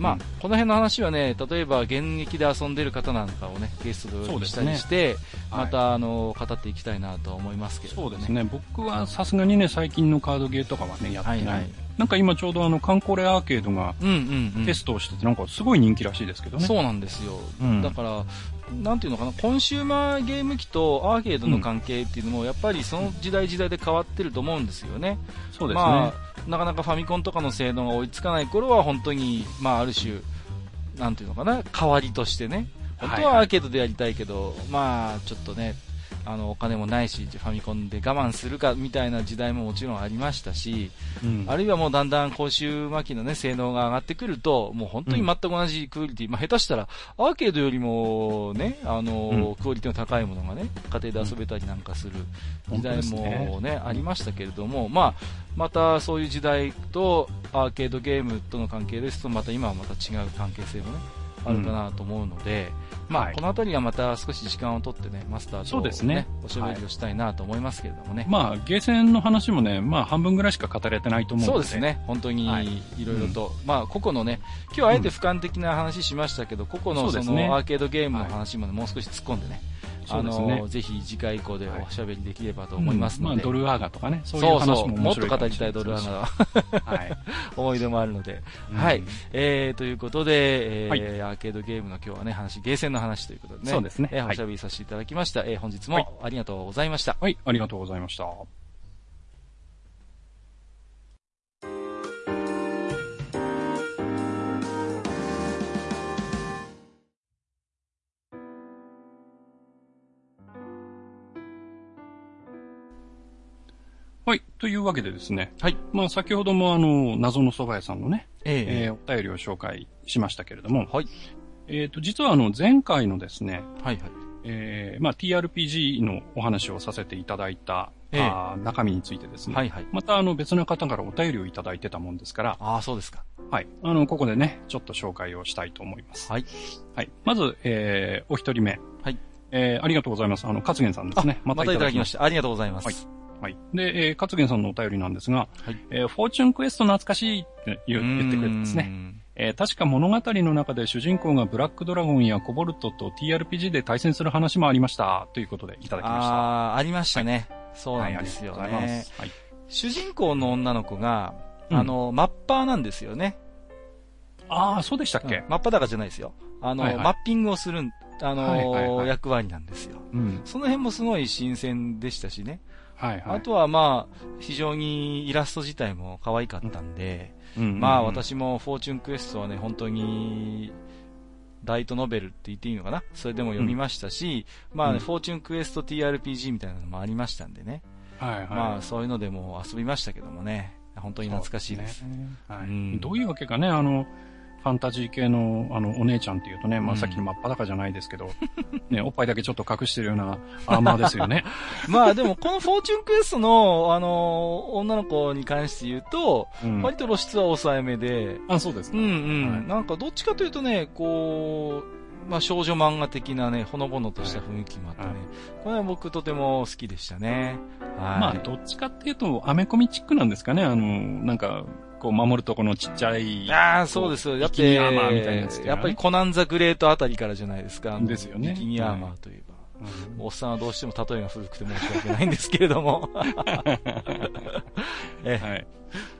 まあ、うんこの辺の話はね、例えば現役で遊んでる方なんかをね、ゲストでお呼びしたりして、はいまた、あの、語っていきたいなと思いますけれどもね。そうですね。僕はさすがにね、最近のカードゲーとかはね、やってない。はいはいなんか今ちょうどあの、カンコレアーケードがうんうんうん。テストをしてて、なんかすごい人気らしいですけどね。そうなんですよ。うんだから、なんていうのかな、コンシューマーゲーム機とアーケードの関係っていうのも、やっぱりその時代時代で変わってると思うんですよね。そうですね。まあ、なかなかファミコンとかの性能が追いつかない頃は、本当に、まあ、ある種、なんていうのかな、代わりとしてね、本当はいはい。はアーケードでやりたいけど、まあ、ちょっとね、あの、お金もないし、ファミコンで我慢するか、みたいな時代ももちろんありましたし、うん。あるいはもうだんだん公衆巻きのね、性能が上がってくると、もう本当に全く同じクオリティ、まあ下手したら、アーケードよりもね、あの、クオリティの高いものがね、家庭で遊べたりなんかする時代も本当ですね、ありましたけれども、まあ、またそういう時代とアーケードゲームとの関係ですと、また今はまた違う関係性もね、あるかなと思うので、まあ、はい。このあたりはまた少し時間を取ってね、マスターと、そうですね。おしゃべりをしたいなと思いますけれどもね。まあ、ゲーセンの話もね、まあ、半分ぐらいしか語れてないと思うので。そうです。ね、本当にはい。いろいろと、まあ、個々のね、今日はあえて俯瞰的な話しましたけど、個々のそのアーケードゲームの話もね、もう少し突っ込んでね、あそうですね。の、ぜひ次回以降でおしゃべりできればと思いますので、まあ、ドルアーガとかね、そういうそう話そう、もっと語りたいドルアナがはい。思い出もあるので、うん。はい。えー、ということで、えーはい。アーケードゲームの今日はね、話、ゲーセンの話ということでね、そうですね。はいえーおしゃべりさせていただきました。えー本日はい。もありがとうございました。はい、ありがとうございました。はい。というわけでですね。はい。まあ、先ほどもあの、謎の蕎麦屋さんのね、ええーお便りを紹介しましたけれども、はい。えっ、と、実はあの、前回のですね、はいはい。えーまあ、TRPG のお話をさせていただいた、ええあー中身についてですね、はいはい。またあの、別の方からお便りをいただいてたもんですから、ああ、そうですか。はい。あの、ここでね、ちょっと紹介をしたいと思います。はい。はい。まず、えー、お一人目。はい。えー、ありがとうございます。あの、勝元さんですね。またいただきましした。ありがとうございます。はいはい。で、えー、勝元さんのお便りなんですが、はいえー、フォーチュンクエスト懐かしいって言う言ってくれてですね。ね。えー確か物語の中で主人公がブラックドラゴンやコボルトと TRPG で対戦する話もありました。ということでいただきました。ああ、ありましたね。そうは、ないんですよありがとうございまね。す。はい。主人公の女の子が、うんあの、マッパーなんですよね。ああ、そうでしたっけ、うんマッパだかじゃないですよ。あの、はいはいマッピングをするん、あの、はいはいはい役割なんですよ。うん。その辺もすごい新鮮でしたしね。はいはい。あとはまあ、非常にイラスト自体も可愛かったんで、うんうんうんまあ、私もフォーチュンクエストはね、本当に、ライトノベルって言っていいのかな？それでも読みましたし、まあ、ねうんフォーチュンクエスト TRPG みたいなのもありましたんでね。はいはい。まあ、そういうのでも遊びましたけどもね。本当に懐かしいです。そうねはいうんどういうわけかね、あの、ファンタジー系の、あの、お姉ちゃんっていうとね、まうんあさっきの真っ裸じゃないですけど、ね、おっぱいだけちょっと隠してるような アーマーですよね。まあでも、このフォーチュンクエストの、あの、女の子に関して言うと、うん割と露出は抑えめで、あ、そうですか。うんうん、はいなんかどっちかというとね、こう、まあ少女漫画的なね、ほのぼのとした雰囲気もあってね、はいこれは僕とても好きでしたね。はい。まあ、どっちかっていうと、アメコミチックなんですかね。あの、なんか、こう、守るとこのちっちゃい。ああ、そうですよ。やって、アーマーみたいなやつねやっぱりコナンザグレートあたりからじゃないですか。ですよねビキニアーマーといえば。うんおっさんはどうしても例えが古くて申し訳ないんですけれども。え、はい。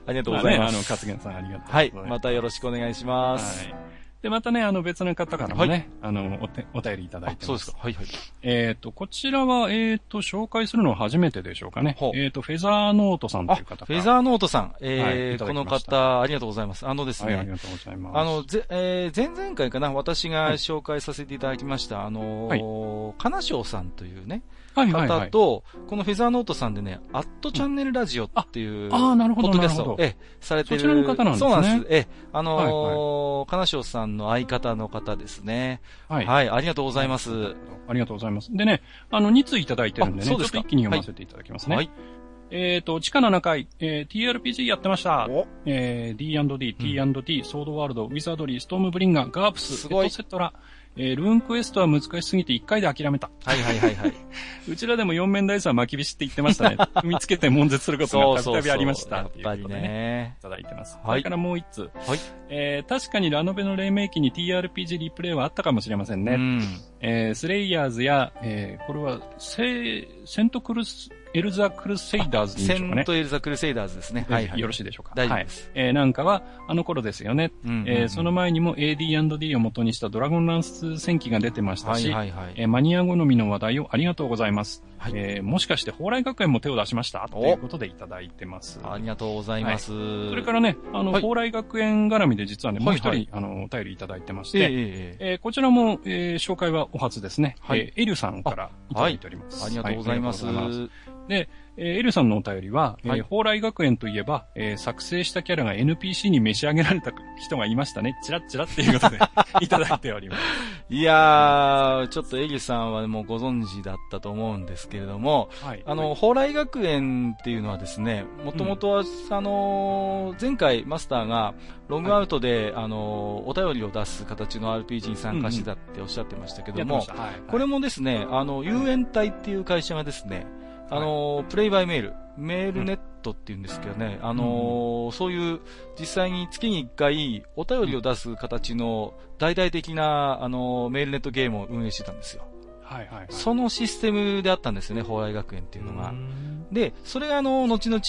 ありがとうございます。あね、あの、勝元さんありがとうはい。またよろしくお願いします。はい。で、またね、あの、別の方からもね、はあの、おて、お便りいただいてます。あそうですか。はいはい。えっ、と、こちらは、えっ、と、紹介するのは初めてでしょうかねほ。うえっ、と、フェザーノートさんとあ、いう方フェザーノートさん。はいえー、いただこの方、ありがとうございます。あのですはい、ありね、がとうございます。あの、ぜ、えー、前々回かな、私が紹介させていただきました、あのー、金賞さんというね、はいはいこのフェザーノートさんでね、アットチャンネルラジオっていう、ああーなるほどポッドキャストええ、されてる。そちらの方なんですねそうなんです。ええ、あのーはい金賞さんの相方の方ですね。はい。はい、ありがとうございます。ありがとうございます。でね、あの、2通いただいてるんでね、そうですかと一気に読ませていただきますね。はい。えっ、と、地下7階、えー、TRPG やってました。おえー、D&D、 T&T、ソードワールド、ウィザードリー、ストームブリンガー、ガープス、エトセトラ、えー、ルーンクエストは難しすぎて1回で諦めた。はいはいはいはい。うちらでも4面ダイスは巻きびしって言ってましたね。踏みつけて悶絶することがたびたびありました。やっぱりっていうことでね。いただいてます。はいそれからもう一つ。はい。えー、確かにラノベの黎明期に TRPG リプレイはあったかもしれませんね。うん。えー、スレイヤーズや、えー、これは、セ、セントクルス、エルザクルセイダーズでいいんでセしょうかね。ントエルザ・クルセイダーズですね。はいはい。よろしいでしょうか。はい大丈夫で。す。えー、なんかは、あの頃ですよね。うんうんうんえー、その前にも AD&D を元にしたドラゴンランス戦記が出てましたし、はいはいはい。えーマニア好みの話題をありがとうございます。はい。えーもしかして蓬莱学園も手を出しました？ということでいただいてます。ありがとうございます。それからね、あの、はい。蓬莱学園絡みで実はね、もう一人、はいはいあの、お便りいただいてまして、えええーこちらも、えー紹介はお初ですね。はい。えーエルさんからいただいております。ありがとうございます。はありがとうございます。で、えーエルさんのお便りは、えーはい蓬莱学園といえば、えー作成したキャラが NPC に召し上げられた人がいましたね。チラッチラっていうことで いただいております。いやー、ちょっとエリさんはもうご存知だったと思うんですけれども、はい。あの、蓬莱学園っていうのはですね、もともとは、あのー、前回マスターがロングアウトで、あのー、お便りを出す形の RPG に参加してたっておっしゃってましたけどもやってまし、た。はい。これもですね、あの、遊園隊っていう会社がですね、あのー、プレイバイメール、メールネットっていうんですけどね、あのー、そういう実際に月に1回お便りを出す形の大々的な、あのー、メールネットゲームを運営してたんですよ。はいはいはい。そのシステムであったんですよね、蓬莱学園っていうのがう。んで、それがあの、後々、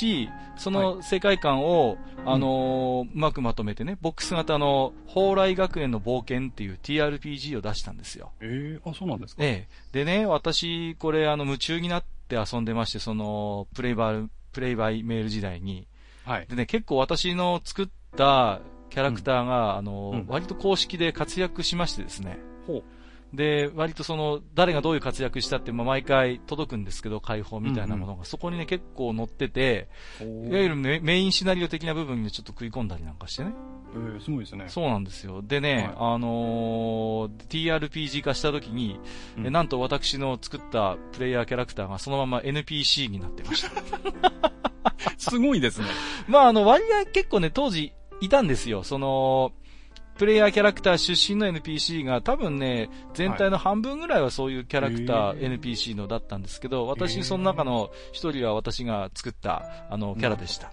その世界観を、あのーうまくまとめてね、ボックス型の、蓬莱学園の冒険っていう TRPG を出したんですよ。えー、あ、そうなんですか？ええ。でね、私、これ、あの、夢中になって遊んでまして、その、プレイバイ、プレイバイメール時代に。はい。でね、結構私の作ったキャラクターが、あの、うん割と公式で活躍しましてですね。ほう。で、割とその、誰がどういう活躍したって、まあ、毎回届くんですけど、解放みたいなものが、そこにね、結構載ってて、いわゆるメメインシナリオ的な部分にちょっと食い込んだりなんかしてね。えー、すごいですね。そうなんですよ。でね、はあのー TRPG 化した時に、うんえなんと私の作ったプレイヤーキャラクターがそのまま NPC になってました。すごいですね。まあ、あの、割合結構ね、当時いたんですよ。その、プレイヤーキャラクター出身の NPC が多分ね、全体の半分ぐらいはそういうキャラクター、へー。NPC のだったんですけど、へ私ーその中の一人は私が作った、あの、キャラでした。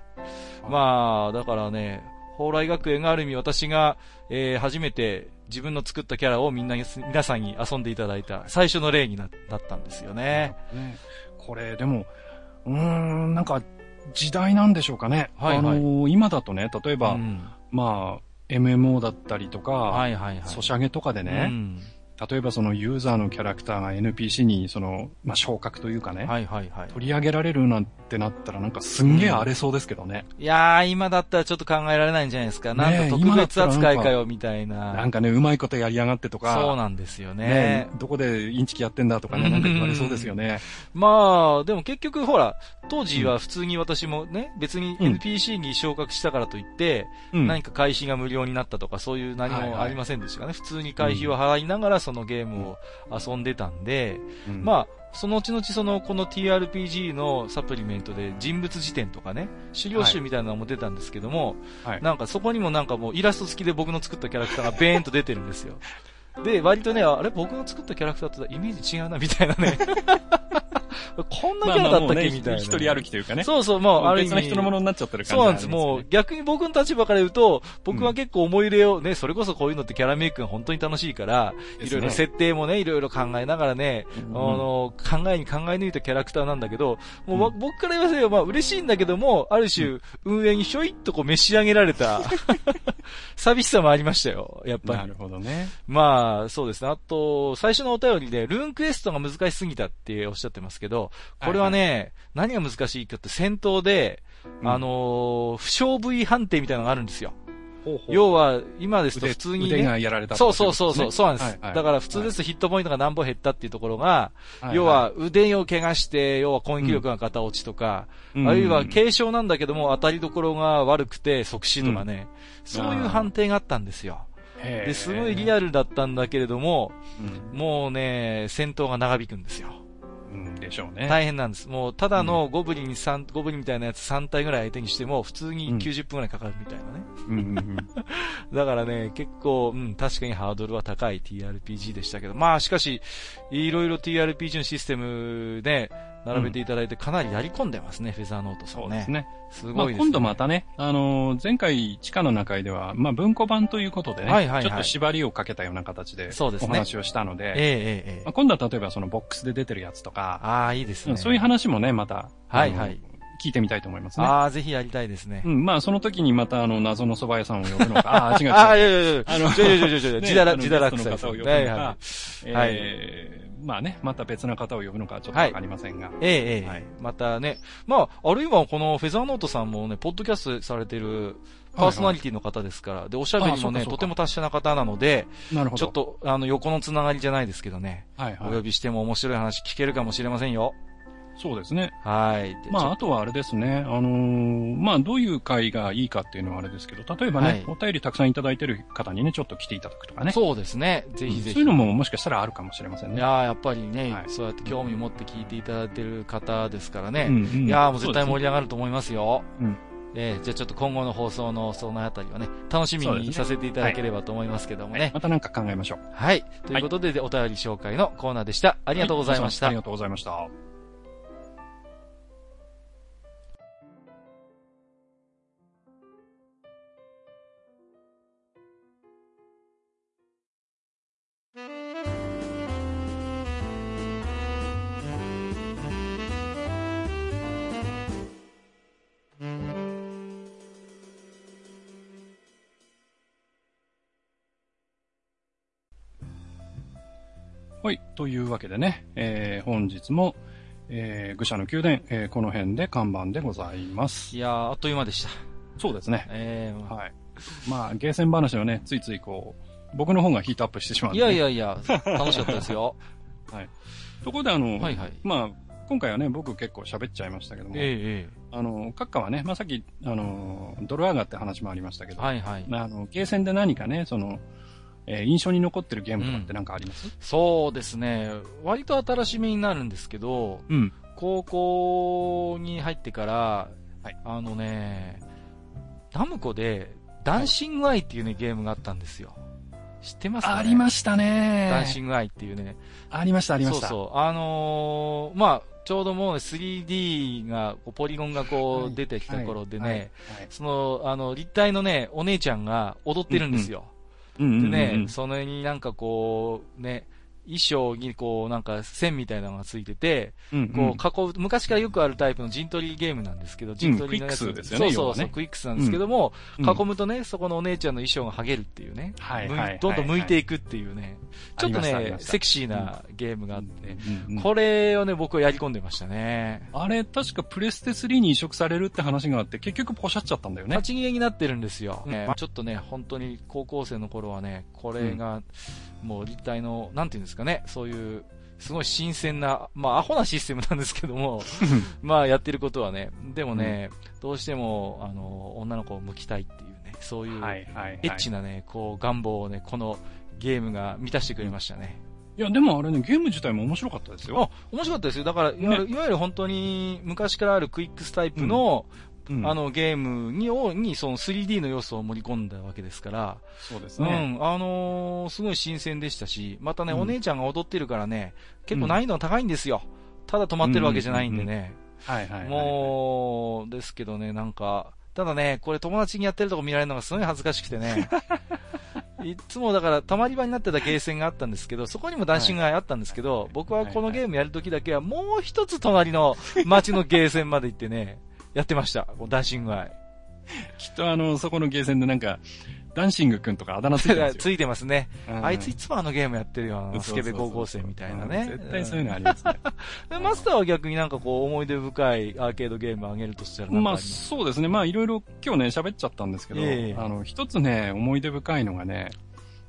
うんまあ、だからね、蓬莱学園がある意味私が、えー初めて自分の作ったキャラをみんなに、皆さんに遊んでいただいた最初の例にななったんですよね。ね、これ、でも、うーん、なんか、時代なんでしょうかね。はいはい。あのー今だとね、例えば、うん。まあ、MMO だったりとか、はいはいはい。ソシャゲとかでね、うん例えばそのユーザーのキャラクターが NPC にその、まあ、昇格というかね、はいはいはい。取り上げられるなんてなったらなんかすんげえ荒れそうですけどね。いやー、今だったらちょっと考えられないんじゃないですか。なんか特別扱いかよ、みたいな。なんかね、うまいことやりやがってとか、そうなんですよね。ねどこでインチキやってんだとかね、なんか言われそうですよね。まあ、でも結局ほら、当時は普通に私もね、別にうん NPC に昇格したからといって、うん。何か会費が無料になったとかそういう何はいはいもありませんでしたかね。普通に会費を払いながらそのゲームを遊んでたんで、うんまあ、その後々その、この TRPG のサプリメントで人物辞典とかね、資料集みたいなのも出たんですけども、はい。なんかそこにもなんかもうイラスト付きで僕の作ったキャラクターがベーンと出てるんですよ。で、割とね、あれ僕の作ったキャラクターとイメージ違うなみたいなね。こんなキャラだったっけみたいな。一人歩きというかね。そうそう、もう、ある意味。別な人のものになっちゃってる感じ、そうなんです。もう、逆に僕の立場から言うと、僕は結構思い入れをね、それこそこういうのってキャラメイクが本当に楽しいから、いろいろ設定もね、いろいろ考えながらね、あの、考えに考え抜いたキャラクターなんだけど、もう、僕から言わせれば、まあ嬉しいんだけども、ある種、運営にひょいっとこう召し上げられた、寂しさもありましたよ、やっぱり。なるほどね。まあ、そうですね。あと、最初のお便りで、ルーンクエストが難しすぎたっておっしゃってますけど、これはね、はいはい、何が難しいかって戦闘で、うん、あの不勝部位判定みたいなのがあるんですよ。ほうほう。要は、今ですと普通に、ね、腕がやられた、そうそうそうそう、そうなんです、はい。はい。だから普通ですとヒットポイントが何本減ったっていうところが、はい要は腕を怪我して、要は攻撃力が片落ちとか、うん、あるいは軽傷なんだけども当たりどころが悪くて即死とかね、うん、そういう判定があったんですよ。で、すごいリアルだったんだけれども、うん、もうね、戦闘が長引くんですよ。うん、でしょうね。大変なんです。もう、ただのゴブリン3、ゴブリンみたいなやつ3体ぐらい相手にしても、普通に90分ぐらいかかるみたいなね。うん、だからね、結構、うん、確かにハードルは高い TRPG でしたけど、まあ、しかし、いろいろ TRPG のシステムで、並べていただいて、かなりやり込んでますね、うん、フェザーノートさんね。そうですね。すごいですね。まあ、今度またね、あのー、前回、地下の中では、まあ、文庫版ということでね、はいはいはい、ちょっと縛りをかけたような形で、お話をしたので、でね、ええええまあ、今度は例えばそのボックスで出てるやつとか、ああ、いいですね。そういう話もね、また、はいはい。聞いてみたいと思いますね。ああ、ぜひやりたいですね。うん、まあ、その時にまた、あの、謎の蕎麦屋さんを呼ぶのか。ああ、違う違う。ああ、いやいやいや、あの、違う違う違う違う、自堕落、自堕落さん。方を呼ぶのか。はいはい。えー、まあね、また別な方を呼ぶのかちょっとわかりませんが。はい、ええええ、はい、またね、まあ、あるいはこのフェザーノートさんもね、ポッドキャストされてる、パーソナリティの方ですから、はいはい、で、おしゃべりもね、とても達者な方なので、なるほど。ちょっと、あの、横のつながりじゃないですけどね、はいはい、お呼びしても面白い話聞けるかもしれませんよ。そうですね。はい。まあ、あとはあれですね。あのー、まあ、どういう会がいいかっていうのはあれですけど、例えばね、はい、お便りたくさんいただいてる方にね、ちょっと来ていただくとかね。そうですね。ぜひぜひ。そういうのももしかしたらあるかもしれませんね。いややっぱりね、はい、そうやって興味持って聞いていただいてる方ですからね。うんうん、いやもう絶対盛り上がると思いますよ。うすね、うん。えー、じゃあちょっと今後の放送のそのあたりはね、楽しみにさせていただければと思いますけどもね。ねはい、またなんか考えましょう。はい。ということで、はい、お便り紹介のコーナーでした。ありがとうございました。ありがとうございました。はい。というわけでね、えー、本日も、えー、愚者の宮殿、えー、この辺で看板でございます。いやー、あっという間でした。そうですね。えー、はい。まあ、ゲーセン話をね、ついついこう、僕の方がヒートアップしてしまう、ね、いやいやいや、楽しかったですよ。はい。ところであの、はいはい、まあ、今回はね、僕結構喋っちゃいましたけども、ええあの、閣下はね、まあ、さっき、あの、ドルアガって話もありましたけど、はいはい。まあ、あの、ゲーセンで何かね、その、えー、印象に残ってるゲームとかって何かあります、うん、そうですね。割と新しめになるんですけど、うん、高校に入ってから、はい、あのね、ナムコで、ダンシングアイっていうね、ゲームがあったんですよ。知ってますか、ね、ありましたね。ダンシングアイっていうね。ありました、ありました。そうそう。あのー、まあ、ちょうどもう 3D が、ポリゴンがこう出てきた頃でね、はいはいはい、その、あの、立体のね、お姉ちゃんが踊ってるんですよ。うんうんでね、そのになんかこう、ね、衣装にこうなんか線みたいなのがついてて、うんうん、こう囲う、昔からよくあるタイプの陣取りゲームなんですけど、陣取りのやつ、うん、ですよね。そうそうそう、ね、クイックスなんですけども、うん、囲むとね、そこのお姉ちゃんの衣装が剥げるっていうね、はいどんどん向いていくっていうね、ちょっとね、セクシーなゲームがあって、うんうん、これをね、僕はやり込んでましたね。あれ、確かプレステ3に移植されるって話があって、結局ポシャっちゃったんだよね。立ち消えになってるんですよ。ね、ちょっとね、本当に高校生の頃はね、これが、もう立体の、なんていうんですかね、そういう、すごい新鮮な、まあ、アホなシステムなんですけども、まあ、やってることはね、でもね、うん、どうしても、あの、女の子を向きたいっていうね、そういう、エッチなね、こう、願望をね、このゲームが満たしてくれましたね。いや、でもあれね、ゲーム自体も面白かったですよ。あ、面白かったですよ。だから、いわゆる、ね、いわゆる本当に昔からあるクイックスタイプの、あのゲームににその 3D の要素を盛り込んだわけですから、そうですね。うん、あのー、すごい新鮮でしたし、またね、うん、お姉ちゃんが踊ってるからね、結構難易度が高いんですよ。ただ止まってるわけじゃないんでね。はいはい、はい。もう、ですけどね、なんか、ただね、これ友達にやってるとこ見られるのがすごい恥ずかしくてね。いつもだから、たまり場になってたゲーセンがあったんですけど、そこにもダンシングがあったんですけど、僕はこのゲームやるときだけは、もう一つ隣の街のゲーセンまで行ってね、やってました。ダンシングアイ。きっとあの、そこのゲーセンでなんか、ダンシングくんとかあだ名ついてますよ。ついてますね。うんあいついつもあのゲームやってるよ、あのスケベ高校生みたいなね。絶対そういうのありますね。でマスターは逆になんかこう思い出深いアーケードゲームあげるとしたらまあそうですね。まあいろいろ今日ね喋っちゃったんですけど、ええあの、一つね、思い出深いのがね、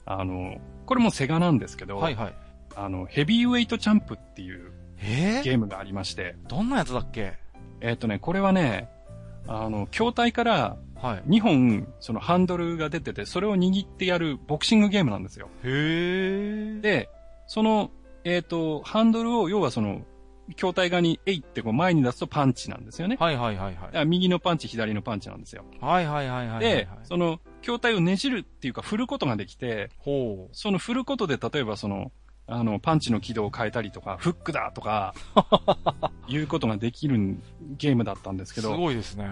あの、これもセガなんですけど、はいはい。あの、ヘビーウェイトチャンプっていうえー、ゲームがありまして、どんなやつだっけ？えっ、とね、これはね、あの、筐体からはい。2本、そのハンドルが出てて、それを握ってやるボクシングゲームなんですよ。へー。で、その、えっ、と、ハンドルを、要はその、筐体側に、えいってこう前に出すとパンチなんですよね。はいはいはいはい。だから右のパンチ、左のパンチなんですよ。はいはいはいはいはい。で、その、筐体をねじるっていうか振ることができて、ほう。その振ることで、例えばその、あの、パンチの軌道を変えたりとか、フックだとか、いうことができるゲームだったんですけすど、ごいですね。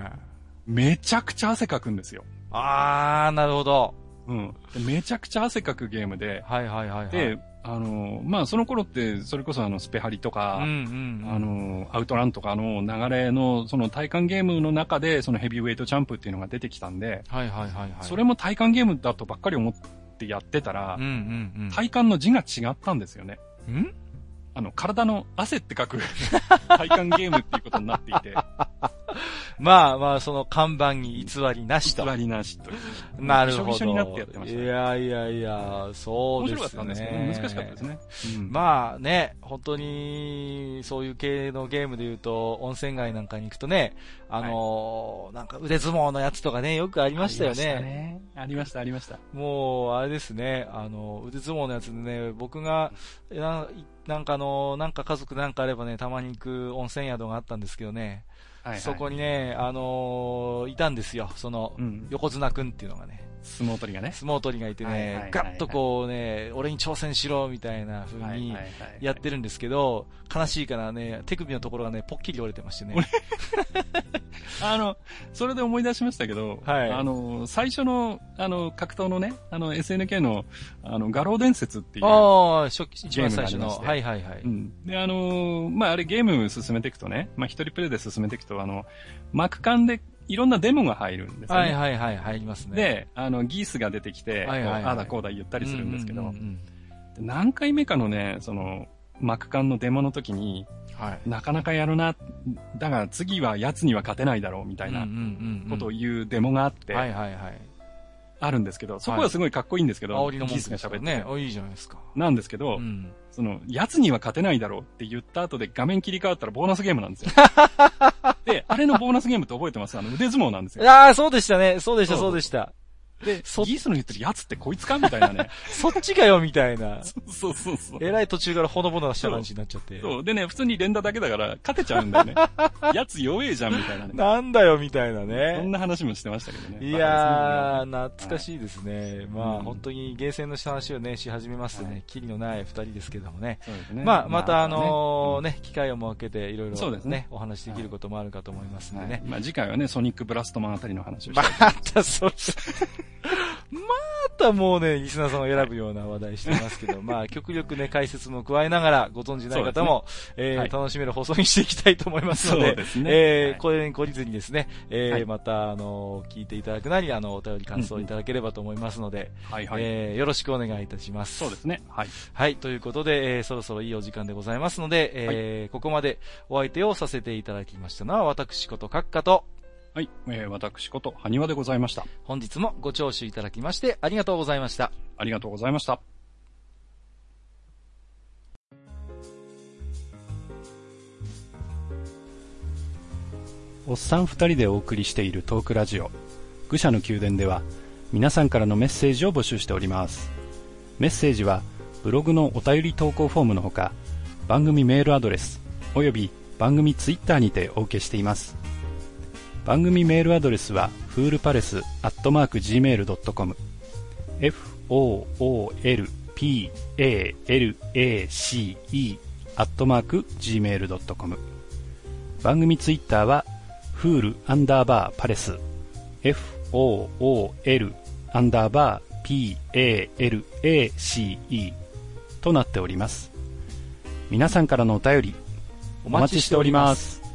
めちゃくちゃ汗かくんですよ。あー、なるほど。うん。でめちゃくちゃ汗かくゲームで、はいはいはいはい。で、あの、まあ、その頃って、それこそあの、スペハリとか、うんうんうん。あの、アウトランとかの流れの、その体感ゲームの中で、そのヘビーウェイトチャンプっていうのが出てきたんで、はいはいはいはい。それも体感ゲームだとばっかり思ってやってたらうん、うんうん。体感の字が違ったんですよね。ん？あの、体の汗って書く 体感ゲームっていうことになっていて、まあまあ、その看板に偽りなしと。偽りなしと。なるほど。びしょびしょになってやってましたね。いやいやいや、そう面ですね。白かったんですけど、難しかったですね。うんまあね、本当に、そういう系のゲームで言うと、温泉街なんかに行くとね、あのーなんか腕相撲のやつとかね、よくありましたよね。ありました、ありました。もう、あれですね、あの、腕相撲のやつでね、僕が、ななんかあの、なんか家族なんかあればね、たまに行く温泉宿があったんですけどね、はいはい。そこにね、あのーいたんですよ、その、うん。横綱くんっていうのがね、相撲取りがね。相撲取りがいてねガッとこうね、俺に挑戦しろ、みたいな風にやってるんですけど、悲しいからね、手首のところがね、ポッキリ折れてましてね。あの、それで思い出しましたけど、はいあの、最初の、あの、格闘のね、あの、SNK の、あの、画廊伝説っていう、ああ、初期、一番最初の。はいはいはい。うん。で、あのーまあ、あれゲーム進めていくとね、まあ、一人プレイで進めていくと、あの、幕間でいろんなデモが入るんですよね。はいはいはい、入りますね。で、あの、ギースが出てきて、はいはいはいああだこうだ言ったりするんですけど、うううんで何回目かのね、その、幕間のデモの時に、うんはい。なかなかやるな、だが次は奴には勝てないだろう、みたいなうんうんうんうんことを言うデモがあって、はいはいはい。あるんですけど、そこはすごいかっこいいんですけど、煽りのギース文句ですが喋ってて。。ねあ、いいじゃないですか。なんですけど、うん。その、奴には勝てないだろうって言った後で画面切り替わったらボーナスゲームなんですよ。で、あれのボーナスゲームって覚えてます？あの、腕相撲なんですよ。ああ、そうでしたね。そうでした、そうでした。で、そギースの言ってる奴ってこいつかみたいなね。そっちかよ、みたいな。そうそうそう。えらい途中からほのぼのした感じになっちゃって。そう。でね、普通に連打だけだから勝てちゃうんだよね。奴弱えじゃんみたいなね。なんだよ、みたいなそんね。な話もしてましたけどね。いやー、懐かしいですね。まあ、うん本当にゲーセンの話をね、し始めますね、キリのない二人ですけどもね。そうですねまあ、またあのねね、機会を設けていろいろそうですねね、お話できることもあるかと思いますんでね。はいまあ次回はね、ソニックブラストマンあたりの話をし またそれ、またもうね、リスナーさんが選ぶような話題してますけど、まあ、極力ね、解説も加えながら、ご存知ない方も、えーはい楽しめる放送にしていきたいと思いますので、ですねはいえーこれに懲りずにですね、えーはいまた、あの、聞いていただくなり、あの、お便り感想いただければと思いますので、はいはい。えーよろしくお願いいたします。そうですね。はい。はい、ということで、えーそろそろいいお時間でございますので、えーここまでお相手をさせていただきましたのは、私こと閣下と、はい。えー私こと、埴輪でございました。本日もご聴取いただきまして、ありがとうございました。ありがとうございました。おっさん二人でお送りしているトークラジオ、愚者の宮殿では、皆さんからのメッセージを募集しております。メッセージは、ブログのお便り投稿フォームのほか、番組メールアドレス、および番組ツイッターにてお受けしています。番組メールアドレスは、フールパレスアットマーク Gmail.com、foolpalace アットマーク gmail.com 番組ツイッターはフールアンダーバーパレス。FOOL アンダーバー PALACE となっております。皆さんからのお便りお待ちしております。